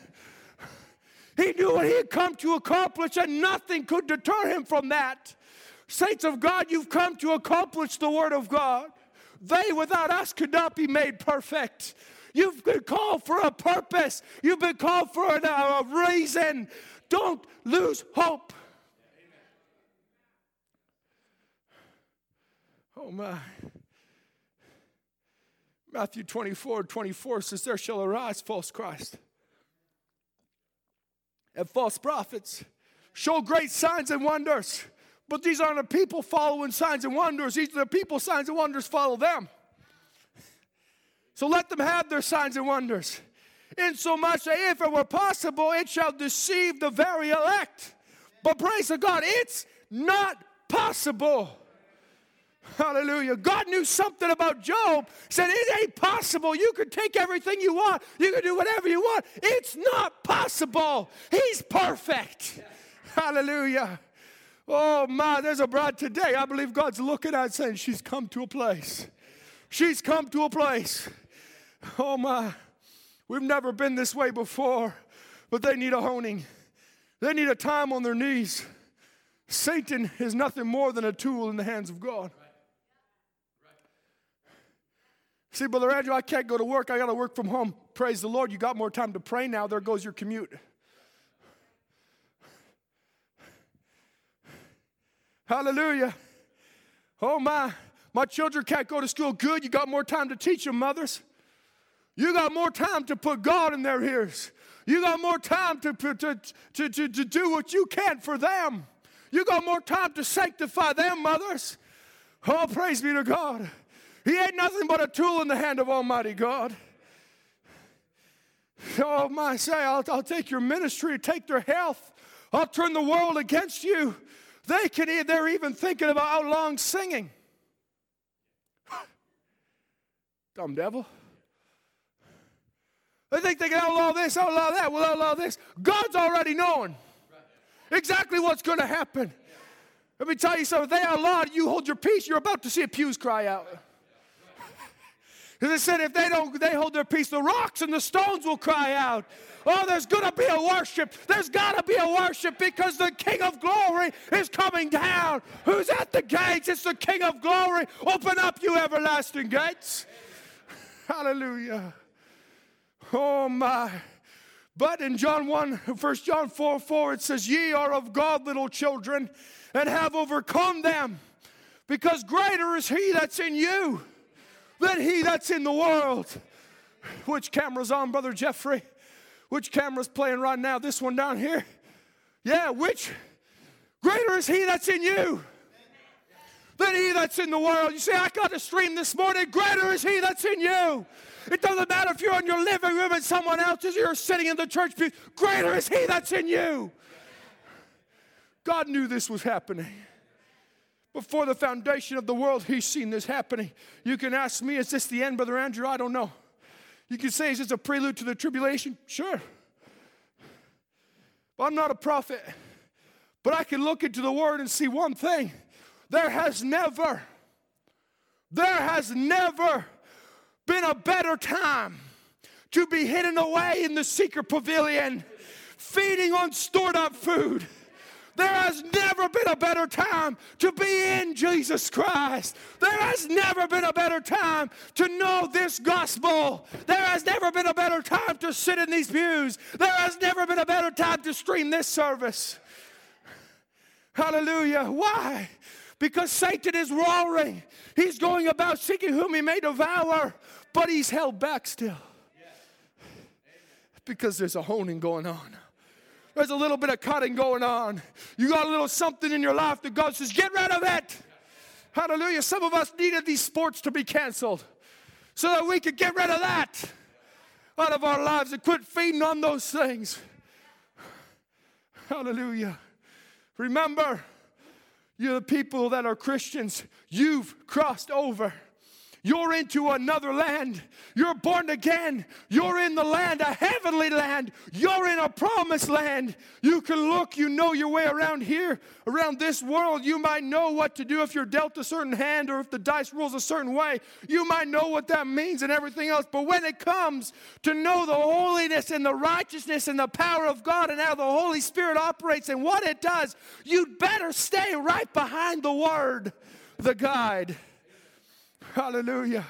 He knew what he had come to accomplish, and nothing could deter him from that. Saints of God, you've come to accomplish the Word of God. They without us could not be made perfect. You've been called for a purpose, you've been called for a, a reason. Don't lose hope. Oh my. Matthew 24 24 says, There shall arise false Christ and false prophets show great signs and wonders. But these aren't the people following signs and wonders. These are the people, signs and wonders follow them. So let them have their signs and wonders. Insomuch that if it were possible, it shall deceive the very elect. But praise the God, it's not possible. Hallelujah. God knew something about Job. Said it ain't possible. You can take everything you want. You can do whatever you want. It's not possible. He's perfect. Hallelujah. Oh my, there's a bride today. I believe God's looking at saying she's come to a place. She's come to a place. Oh my. We've never been this way before, but they need a honing. They need a time on their knees Satan is nothing more than a tool in the hands of God. See, Brother Andrew, I can't go to work. I got to work from home. Praise the Lord. You got more time to pray now. There goes your commute. Hallelujah. Oh, my. My children can't go to school. Good. You got more time to teach them, mothers. You got more time to put God in their ears. You got more time to, to, to, to, to do what you can for them. You got more time to sanctify them, mothers. Oh, praise be to God. He ain't nothing but a tool in the hand of Almighty God. Oh, my, say, I'll, I'll take your ministry, take their health. I'll turn the world against you. They can, they're even thinking about outlawing singing. Dumb devil. They think they can outlaw this, outlaw that, we'll outlaw this. God's already knowing exactly what's going to happen. Let me tell you something. They outlaw it, you hold your peace, you're about to see a pews cry out. Because it said if they don't, they hold their peace, the rocks and the stones will cry out. Oh, there's to be a worship. There's got to be a worship because the King of Glory is coming down. Who's at the gates? It's the King of Glory. Open up, you everlasting gates. Hallelujah. Oh, my. But in John 1, 1 John 4 4, it says, Ye are of God, little children, and have overcome them, because greater is he that's in you than he that's in the world. Which camera's on, Brother Jeffrey? Which camera's playing right now? This one down here? Yeah, which? Greater is he that's in you than he that's in the world. You see, I got a stream this morning. Greater is he that's in you. It doesn't matter if you're in your living room and someone else is, you're sitting in the church. Greater is he that's in you. God knew this was happening. Before the foundation of the world, he's seen this happening. You can ask me, is this the end, Brother Andrew? I don't know. You can say, is this a prelude to the tribulation? Sure. But I'm not a prophet. But I can look into the word and see one thing. There has never, there has never been a better time to be hidden away in the secret pavilion, feeding on stored up food. There has never been a better time to be in Jesus Christ. There has never been a better time to know this gospel. There has never been a better time to sit in these pews. There has never been a better time to stream this service. Hallelujah. Why? Because Satan is roaring. He's going about seeking whom he may devour, but he's held back still. Because there's a honing going on. There's a little bit of cutting going on. You got a little something in your life that God says, get rid of it. Hallelujah. Some of us needed these sports to be canceled so that we could get rid of that out of our lives and quit feeding on those things. Hallelujah. Remember, you're the people that are Christians. You've crossed over. You're into another land. You're born again. You're in the land, a heavenly land. You're in a promised land. You can look, you know your way around here, around this world. You might know what to do if you're dealt a certain hand or if the dice rolls a certain way. You might know what that means and everything else. But when it comes to know the holiness and the righteousness and the power of God and how the Holy Spirit operates and what it does, you'd better stay right behind the Word, the guide. Hallelujah.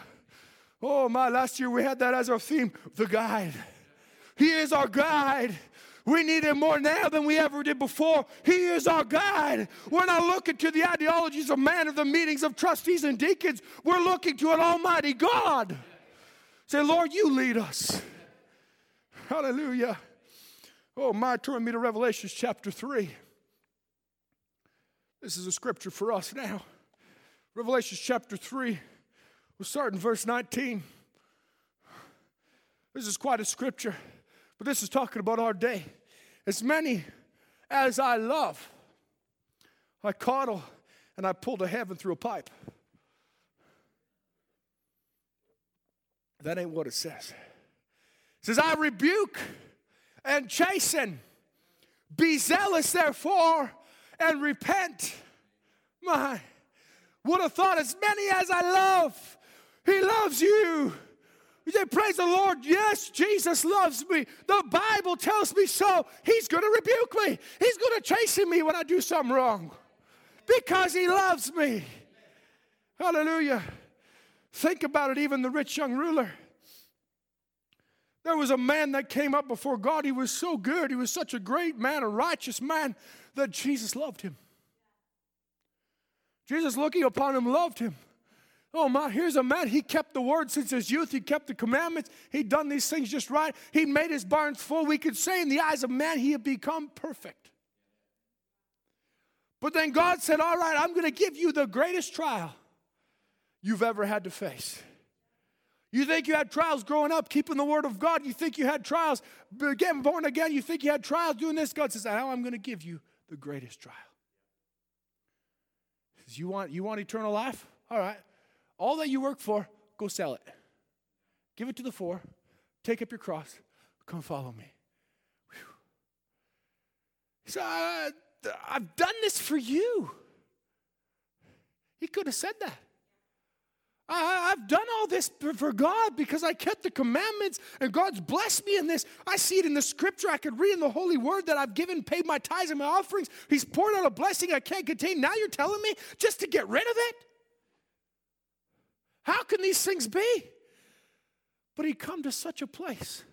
Oh, my, last year we had that as our theme the guide. He is our guide. We need him more now than we ever did before. He is our guide. We're not looking to the ideologies of man or the meetings of trustees and deacons. We're looking to an almighty God. Say, Lord, you lead us. Hallelujah. Oh, my, turn me to Revelation chapter 3. This is a scripture for us now. Revelation chapter 3. We'll start in verse 19. This is quite a scripture, but this is talking about our day. As many as I love, I coddle and I pull to heaven through a pipe. That ain't what it says. It says, I rebuke and chasten. Be zealous, therefore, and repent. My, would have thought as many as I love, he loves you. You say, Praise the Lord. Yes, Jesus loves me. The Bible tells me so. He's going to rebuke me, He's going to chasten me when I do something wrong. Because he loves me. Hallelujah. Think about it, even the rich young ruler. There was a man that came up before God. He was so good. He was such a great man, a righteous man, that Jesus loved him. Jesus, looking upon him, loved him. Oh my, here's a man. He kept the word since his youth. He kept the commandments. He'd done these things just right. He made his barns full. We could say, in the eyes of man, he had become perfect. But then God said, All right, I'm going to give you the greatest trial you've ever had to face. You think you had trials growing up, keeping the word of God. You think you had trials getting born again. You think you had trials doing this. God says, Now I'm going to give you the greatest trial. Says, you want, you want eternal life? All right. All that you work for, go sell it. Give it to the poor. Take up your cross. Come follow me. Whew. So uh, I've done this for you. He could have said that. I, have done all this for God because I kept the commandments and God's blessed me in this. I see it in the scripture. I could read in the holy word that I've given, paid my tithes and my offerings. He's poured out a blessing I can't contain. Now you're telling me just to get rid of it? How can these things be? But he come to such a place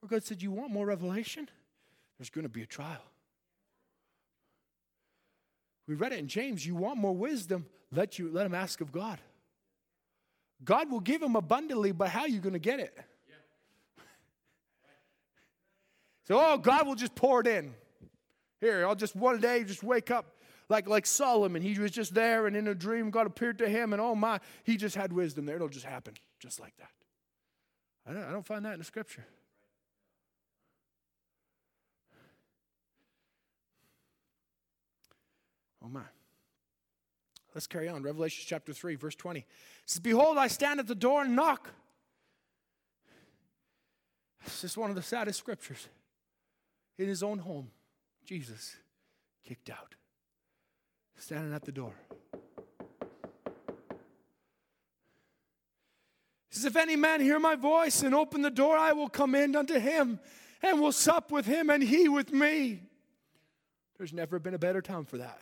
where God said, You want more revelation? There's going to be a trial. We read it in James, you want more wisdom, let you let him ask of God. God will give him abundantly, but how are you going to get it? So, oh, God will just pour it in. Here, I'll just one day just wake up like, like Solomon, he was just there, and in a dream, God appeared to him, and oh my, he just had wisdom there. It'll just happen just like that. I don't, I don't find that in the scripture. Oh my. Let's carry on. Revelation chapter 3, verse 20. It says, Behold, I stand at the door and knock. This is one of the saddest scriptures. In his own home, Jesus kicked out standing at the door. He says, If any man hear my voice and open the door, I will come in unto him and will sup with him and he with me. There's never been a better time for that.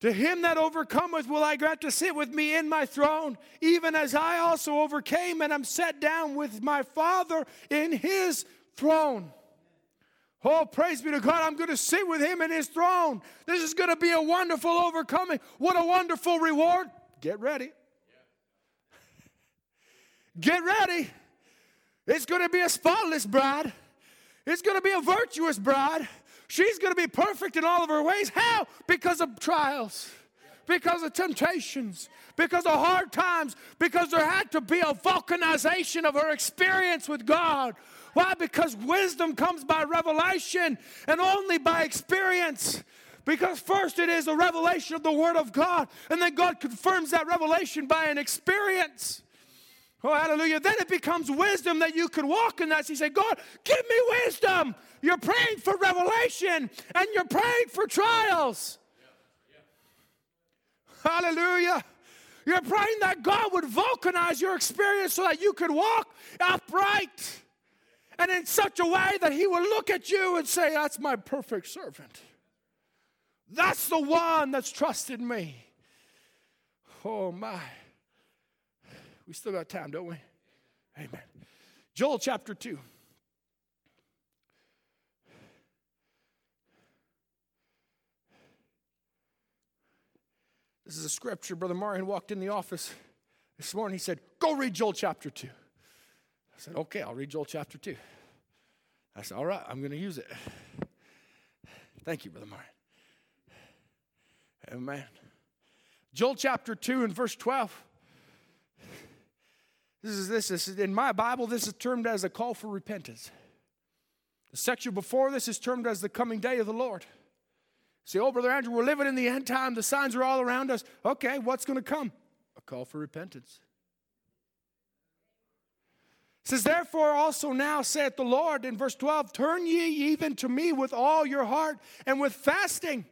To him that overcometh will I grant to sit with me in my throne, even as I also overcame and am set down with my Father in his throne. Oh, praise be to God. I'm going to sit with him in his throne. This is going to be a wonderful overcoming. What a wonderful reward. Get ready. Get ready. It's going to be a spotless bride. It's going to be a virtuous bride. She's going to be perfect in all of her ways. How? Because of trials, because of temptations, because of hard times, because there had to be a vulcanization of her experience with God. Why? Because wisdom comes by revelation and only by experience. Because first it is a revelation of the Word of God, and then God confirms that revelation by an experience. Oh, hallelujah. Then it becomes wisdom that you can walk in that. So you say, God, give me wisdom. You're praying for revelation and you're praying for trials. Yeah, yeah. Hallelujah. You're praying that God would vulcanize your experience so that you could walk upright and in such a way that he will look at you and say, That's my perfect servant. That's the one that's trusted me. Oh, my. We still got time, don't we? Amen. Joel chapter 2. This is a scripture. Brother Marion walked in the office this morning. He said, Go read Joel chapter 2. I said, okay, I'll read Joel chapter 2. I said, all right, I'm going to use it. Thank you, Brother Martin. Amen. Joel chapter 2 and verse 12. This is this, this is in my Bible, this is termed as a call for repentance. The section before this is termed as the coming day of the Lord. See, oh, Brother Andrew, we're living in the end time. The signs are all around us. Okay, what's going to come? A call for repentance says, Therefore also now saith the Lord in verse 12, Turn ye even to me with all your heart, and with fasting,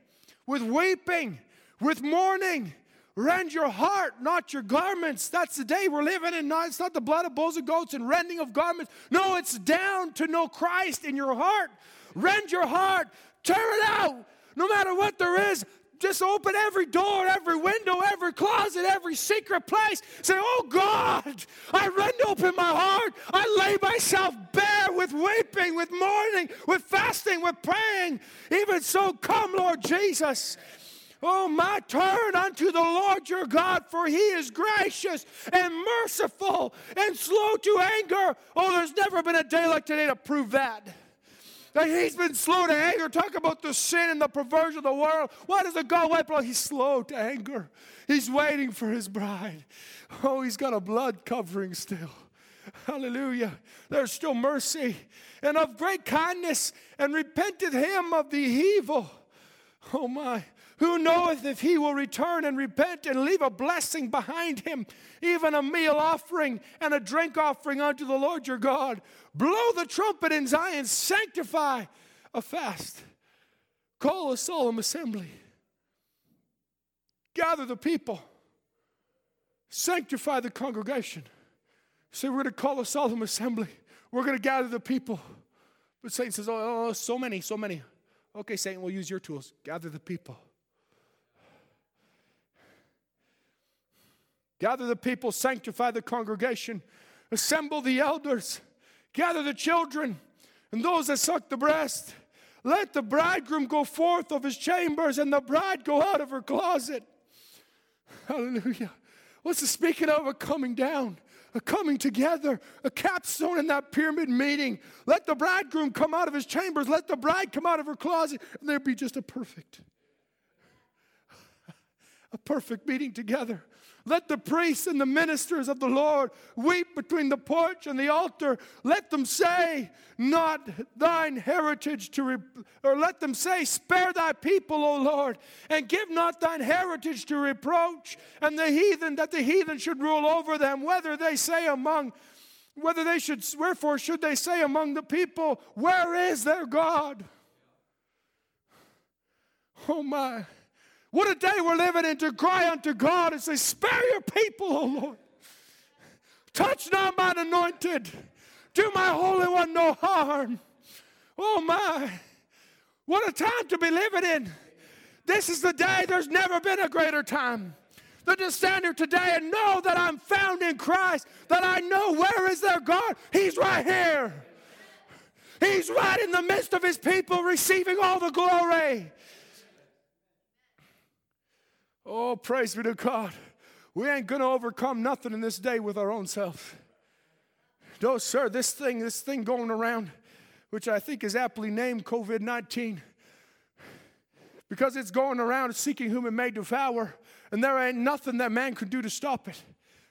with weeping, with mourning. Rend your heart, not your garments. That's the day we're living in. It's not the blood of bulls and goats and rending of garments. No, it's down to know Christ in your heart. Rend your heart, tear it out. No matter what there is, just open every door, every window, every closet, every secret place. Say, Oh God, I rend open my heart. I lay myself bare with weeping, with mourning, with fasting, with praying. Even so, come, Lord Jesus. Oh, my turn unto the Lord your God, for he is gracious and merciful and slow to anger. Oh, there's never been a day like today to prove that. That he's been slow to anger. Talk about the sin and the perversion of the world. Why does the God wipe it He's slow to anger. He's waiting for his bride. Oh, he's got a blood covering still. Hallelujah. There's still mercy and of great kindness and repented him of the evil. Oh my. Who knoweth if he will return and repent and leave a blessing behind him, even a meal offering and a drink offering unto the Lord your God? Blow the trumpet in Zion, sanctify a fast, call a solemn assembly, gather the people, sanctify the congregation. Say, we're going to call a solemn assembly, we're going to gather the people. But Satan says, oh, oh, oh, so many, so many. Okay, Satan, we'll use your tools. Gather the people. Gather the people, sanctify the congregation, assemble the elders, gather the children and those that suck the breast. Let the bridegroom go forth of his chambers and the bride go out of her closet. Hallelujah. What's the speaking of? A coming down, a coming together, a capstone in that pyramid meeting. Let the bridegroom come out of his chambers, let the bride come out of her closet, and there be just a perfect, a perfect meeting together. Let the priests and the ministers of the Lord weep between the porch and the altar. Let them say, Not thine heritage to, re- or let them say, Spare thy people, O Lord, and give not thine heritage to reproach, and the heathen, that the heathen should rule over them, whether they say among whether they should, wherefore should they say among the people, Where is their God? Oh my. What a day we're living in to cry unto God and say, Spare your people, O Lord. Touch not mine anointed. Do my Holy One no harm. Oh my. What a time to be living in. This is the day, there's never been a greater time than to stand here today and know that I'm found in Christ, that I know where is their God? He's right here. He's right in the midst of his people receiving all the glory. Oh, praise be to God. We ain't to overcome nothing in this day with our own self. No, sir, this thing, this thing going around, which I think is aptly named COVID 19, because it's going around seeking whom it may devour, and there ain't nothing that man could do to stop it.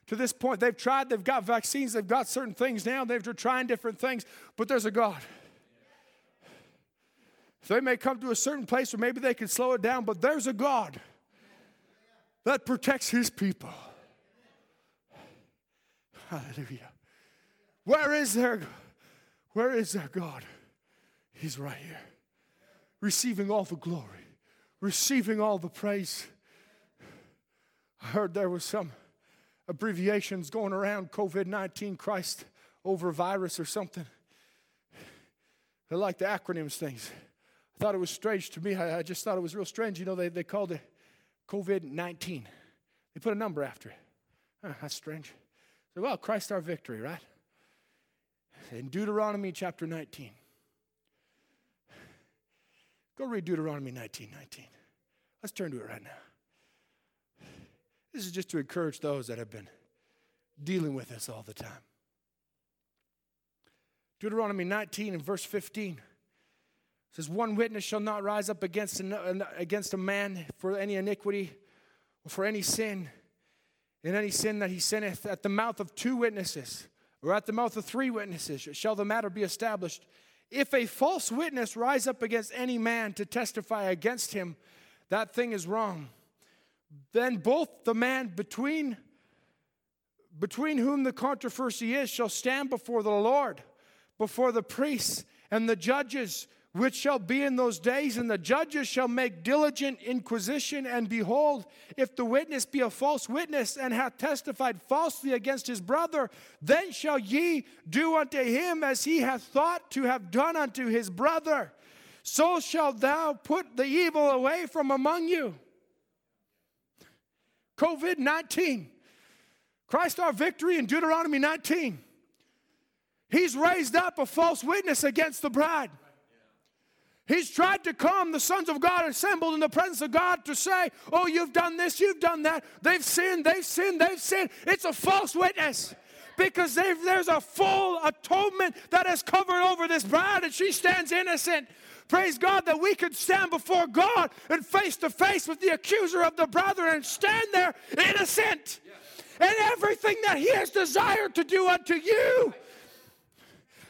To this point, they've tried, they've got vaccines, they've got certain things now, they're trying different things, but there's a God. They may come to a certain place where maybe they can slow it down, but there's a God that protects his people. Hallelujah. Where is their where is their God? He's right here. Receiving all the glory, receiving all the praise. I heard there was some abbreviations going around COVID 19 Christ over virus or something. They like the acronyms things. I thought it was strange to me. I, I just thought it was real strange. You know, they, they called it COVID 19. They put a number after it. Oh, that's strange. So, well, Christ our victory, right? In Deuteronomy chapter 19. Go read Deuteronomy 19 19. Let's turn to it right now. This is just to encourage those that have been dealing with this all the time. Deuteronomy 19 and verse 15 says, One witness shall not rise up against, against a man for any iniquity or for any sin, in any sin that he sinneth. At the mouth of two witnesses or at the mouth of three witnesses shall the matter be established. If a false witness rise up against any man to testify against him, that thing is wrong. Then both the man between, between whom the controversy is shall stand before the Lord, before the priests and the judges which shall be in those days, and the judges shall make diligent inquisition. And behold, if the witness be a false witness and hath testified falsely against his brother, then shall ye do unto him as he hath thought to have done unto his brother. So shalt thou put the evil away from among you. COVID 19. Christ our victory in Deuteronomy 19. He's raised up a false witness against the bride. He's tried to come, the sons of God assembled in the presence of God to say, Oh, you've done this, you've done that. They've sinned, they've sinned, they've sinned. It's a false witness because there's a full atonement that has covered over this bride and she stands innocent. Praise God that we could stand before God and face to face with the accuser of the brethren and stand there innocent. And everything that he has desired to do unto you,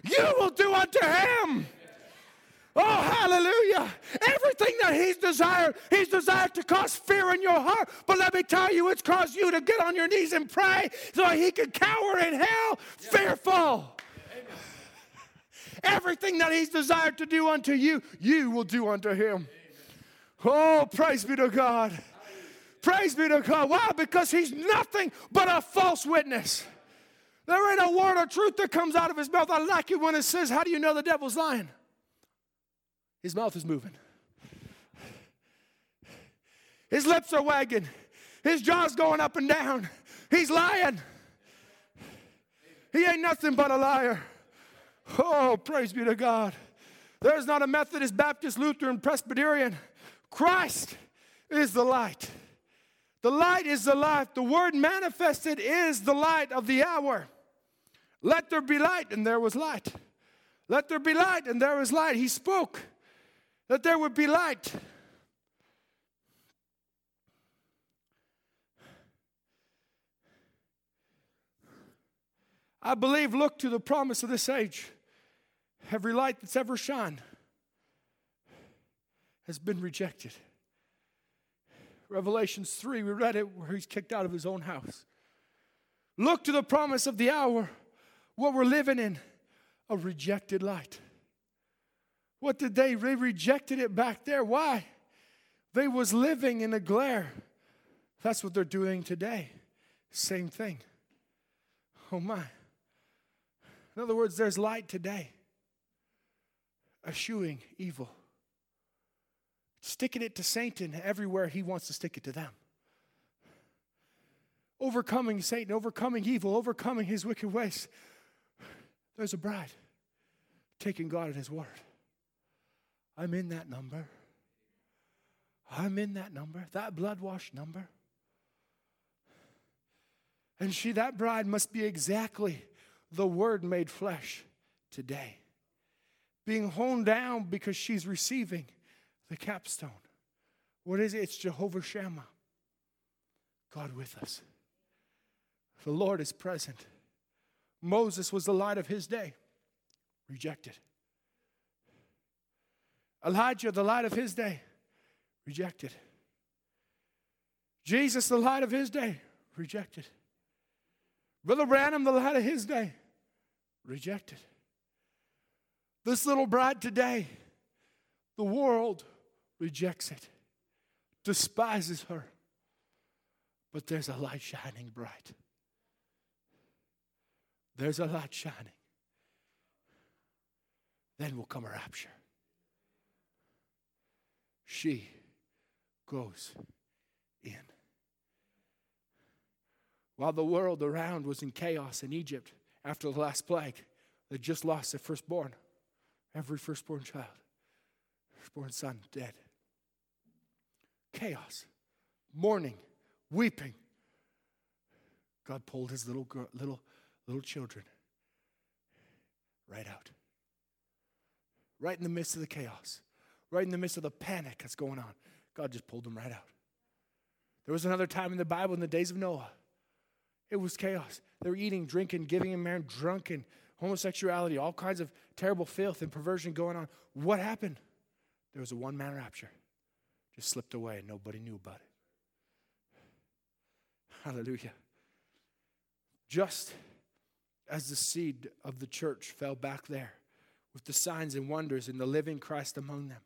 you will do unto him. Oh, hallelujah. Everything that he's desired, he's desired to cause fear in your heart. But let me tell you, it's caused you to get on your knees and pray so he can cower in hell fearful. Everything that he's desired to do unto you, you will do unto him. Oh, praise be to God. Praise be to God. Why? Because he's nothing but a false witness. There ain't a word of truth that comes out of his mouth. I like it when it says, How do you know the devil's lying? His mouth is moving. His lips are wagging. His jaw's going up and down. He's lying. He ain't nothing but a liar. Oh, praise be to God. There's not a Methodist, Baptist, Lutheran, Presbyterian. Christ is the light. The light is the life. The word manifested is the light of the hour. Let there be light, and there was light. Let there be light, and there was light. He spoke that there would be light. I believe, look to the promise of this age. Every light that's ever shone has been rejected. Revelations 3, we read it where he's kicked out of his own house. Look to the promise of the hour, what we're living in, a rejected light. What did they? They rejected it back there. Why? They was living in a glare. That's what they're doing today. Same thing. Oh my. In other words, there's light today. Eschewing evil. Sticking it to Satan everywhere he wants to stick it to them. Overcoming Satan, overcoming evil, overcoming his wicked ways. There's a bride taking God at his word. I'm in that number. I'm in that number, that blood washed number. And she, that bride, must be exactly the Word made flesh today. Being honed down because she's receiving the capstone. What is it? It's Jehovah Shammah, God with us. The Lord is present. Moses was the light of his day, rejected. Elijah, the light of his day, rejected. Jesus, the light of his day, rejected. Brother Branham, the light of his day, rejected. This little bride today, the world rejects it, despises her. But there's a light shining bright. There's a light shining. Then will come a rapture she goes in. While the world around was in chaos in Egypt after the last plague, they just lost their firstborn. Every firstborn child, firstborn son, dead. Chaos, mourning, weeping. God pulled his little girl, little little children right out. Right in the midst of the chaos right in the midst of the panic that's going on. God just pulled them right out. There was another time in the Bible in the days of Noah. It was chaos. They were eating, drinking, giving a man drunken, homosexuality, all kinds of terrible filth and perversion going on. What happened? There was a one man rapture. Just slipped away and nobody knew about it. Hallelujah. Just as the seed of the church fell back there with the signs and wonders and the living Christ among them,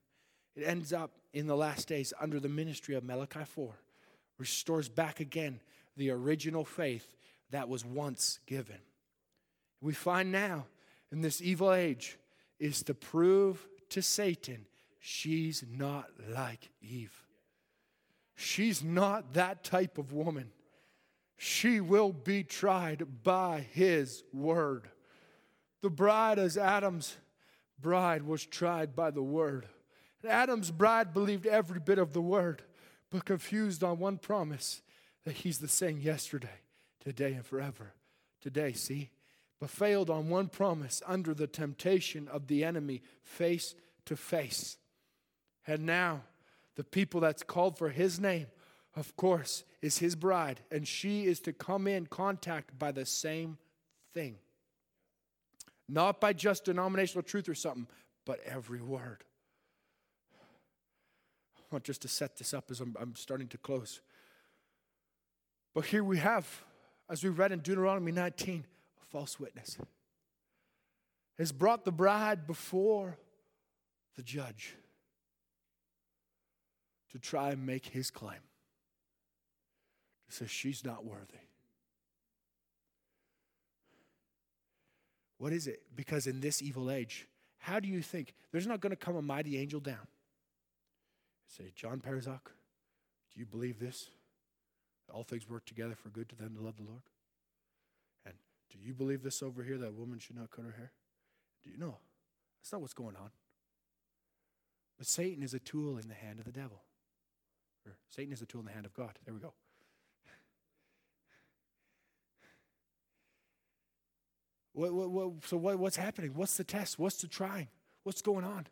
it ends up in the last days under the ministry of Malachi 4, restores back again the original faith that was once given. We find now in this evil age is to prove to Satan she's not like Eve. She's not that type of woman. She will be tried by his word. The bride, as Adam's bride, was tried by the word. Adam's bride believed every bit of the word, but confused on one promise that he's the same yesterday, today, and forever. Today, see? But failed on one promise under the temptation of the enemy face to face. And now, the people that's called for his name, of course, is his bride, and she is to come in contact by the same thing. Not by just denominational truth or something, but every word. I want just to set this up as I'm, I'm starting to close. But here we have, as we read in Deuteronomy 19, a false witness has brought the bride before the judge to try and make his claim. To say she's not worthy. What is it? Because in this evil age, how do you think there's not going to come a mighty angel down? Say, John Perzak, do you believe this? All things work together for good to them to love the Lord. And do you believe this over here that a woman should not cut her hair? Do you know? That's not what's going on. But Satan is a tool in the hand of the devil. Or Satan is a tool in the hand of God. There we go. What, what, what, so what, what's happening? What's the test? What's the trying? What's going on?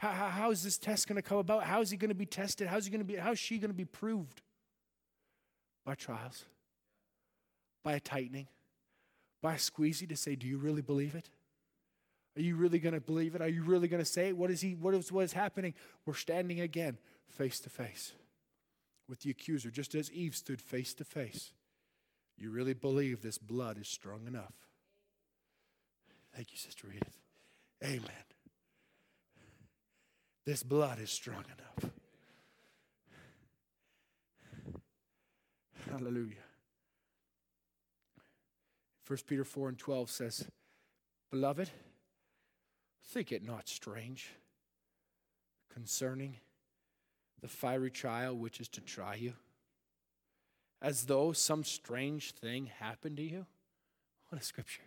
How, how, how is this test going to come about? How is he going to be tested? How's he going to be? How is she going to be proved? by trials, by a tightening, by a squeezy to say, Do you really believe it? Are you really going to believe it? Are you really going to say it? What is he what is what is happening? We're standing again face to face with the accuser, just as Eve stood face to face. You really believe this blood is strong enough? Thank you, Sister Edith. Amen. This blood is strong enough. Hallelujah. 1 Peter 4 and 12 says, Beloved, think it not strange concerning the fiery trial which is to try you, as though some strange thing happened to you. What a scripture.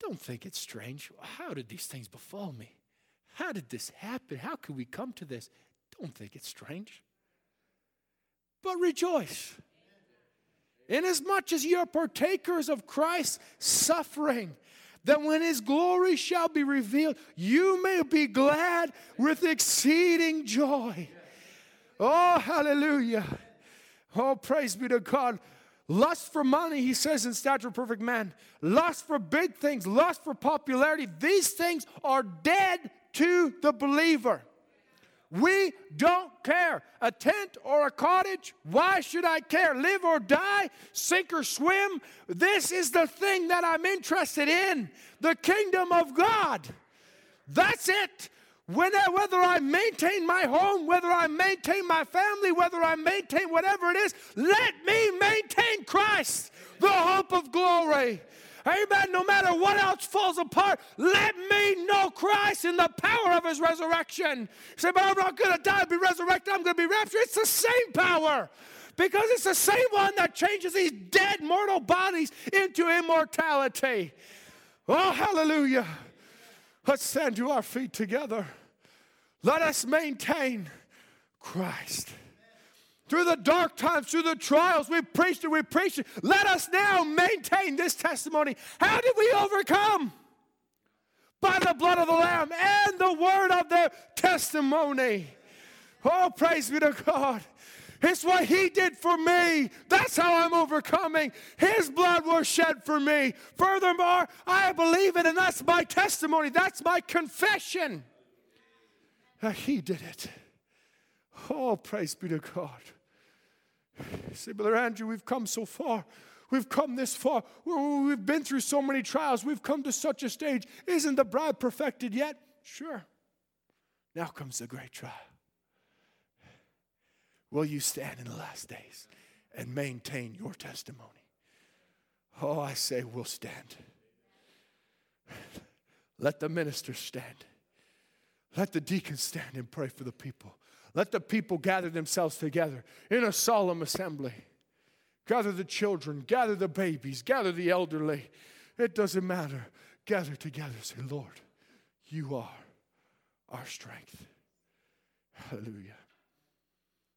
Don't think it's strange. How did these things befall me? How did this happen? How could we come to this? Don't think it's strange but rejoice. Inasmuch as ye are partakers of Christ's suffering, that when his glory shall be revealed, you may be glad with exceeding joy. Oh, hallelujah. Oh, praise be to God. Lust for money, he says in Stature of Perfect Man. Lust for big things, lust for popularity. These things are dead to the believer. We don't care. A tent or a cottage, why should I care? Live or die, sink or swim. This is the thing that I'm interested in the kingdom of God. That's it. When, whether I maintain my home, whether I maintain my family, whether I maintain whatever it is, let me maintain Christ, the hope of glory. Amen. No matter what else falls apart, let me know Christ in the power of his resurrection. You say, but I'm not going to die be resurrected. I'm going to be raptured. It's the same power because it's the same one that changes these dead mortal bodies into immortality. Oh, hallelujah. Let's stand to our feet together. Let us maintain Christ through the dark times, through the trials. We preached it, we preached it. Let us now maintain this testimony. How did we overcome? By the blood of the Lamb and the word of their testimony. Oh, praise be to God. It's what He did for me. That's how I'm overcoming. His blood was shed for me. Furthermore, I believe it, and that's my testimony. That's my confession. He did it. Oh, praise be to God. Say, Brother Andrew, we've come so far. We've come this far. We've been through so many trials. We've come to such a stage. Isn't the bride perfected yet? Sure. Now comes the great trial. Will you stand in the last days and maintain your testimony? Oh, I say we'll stand. Let the ministers stand. Let the deacons stand and pray for the people. Let the people gather themselves together in a solemn assembly. Gather the children, gather the babies, gather the elderly. It doesn't matter. Gather together. Say, Lord, you are our strength. Hallelujah.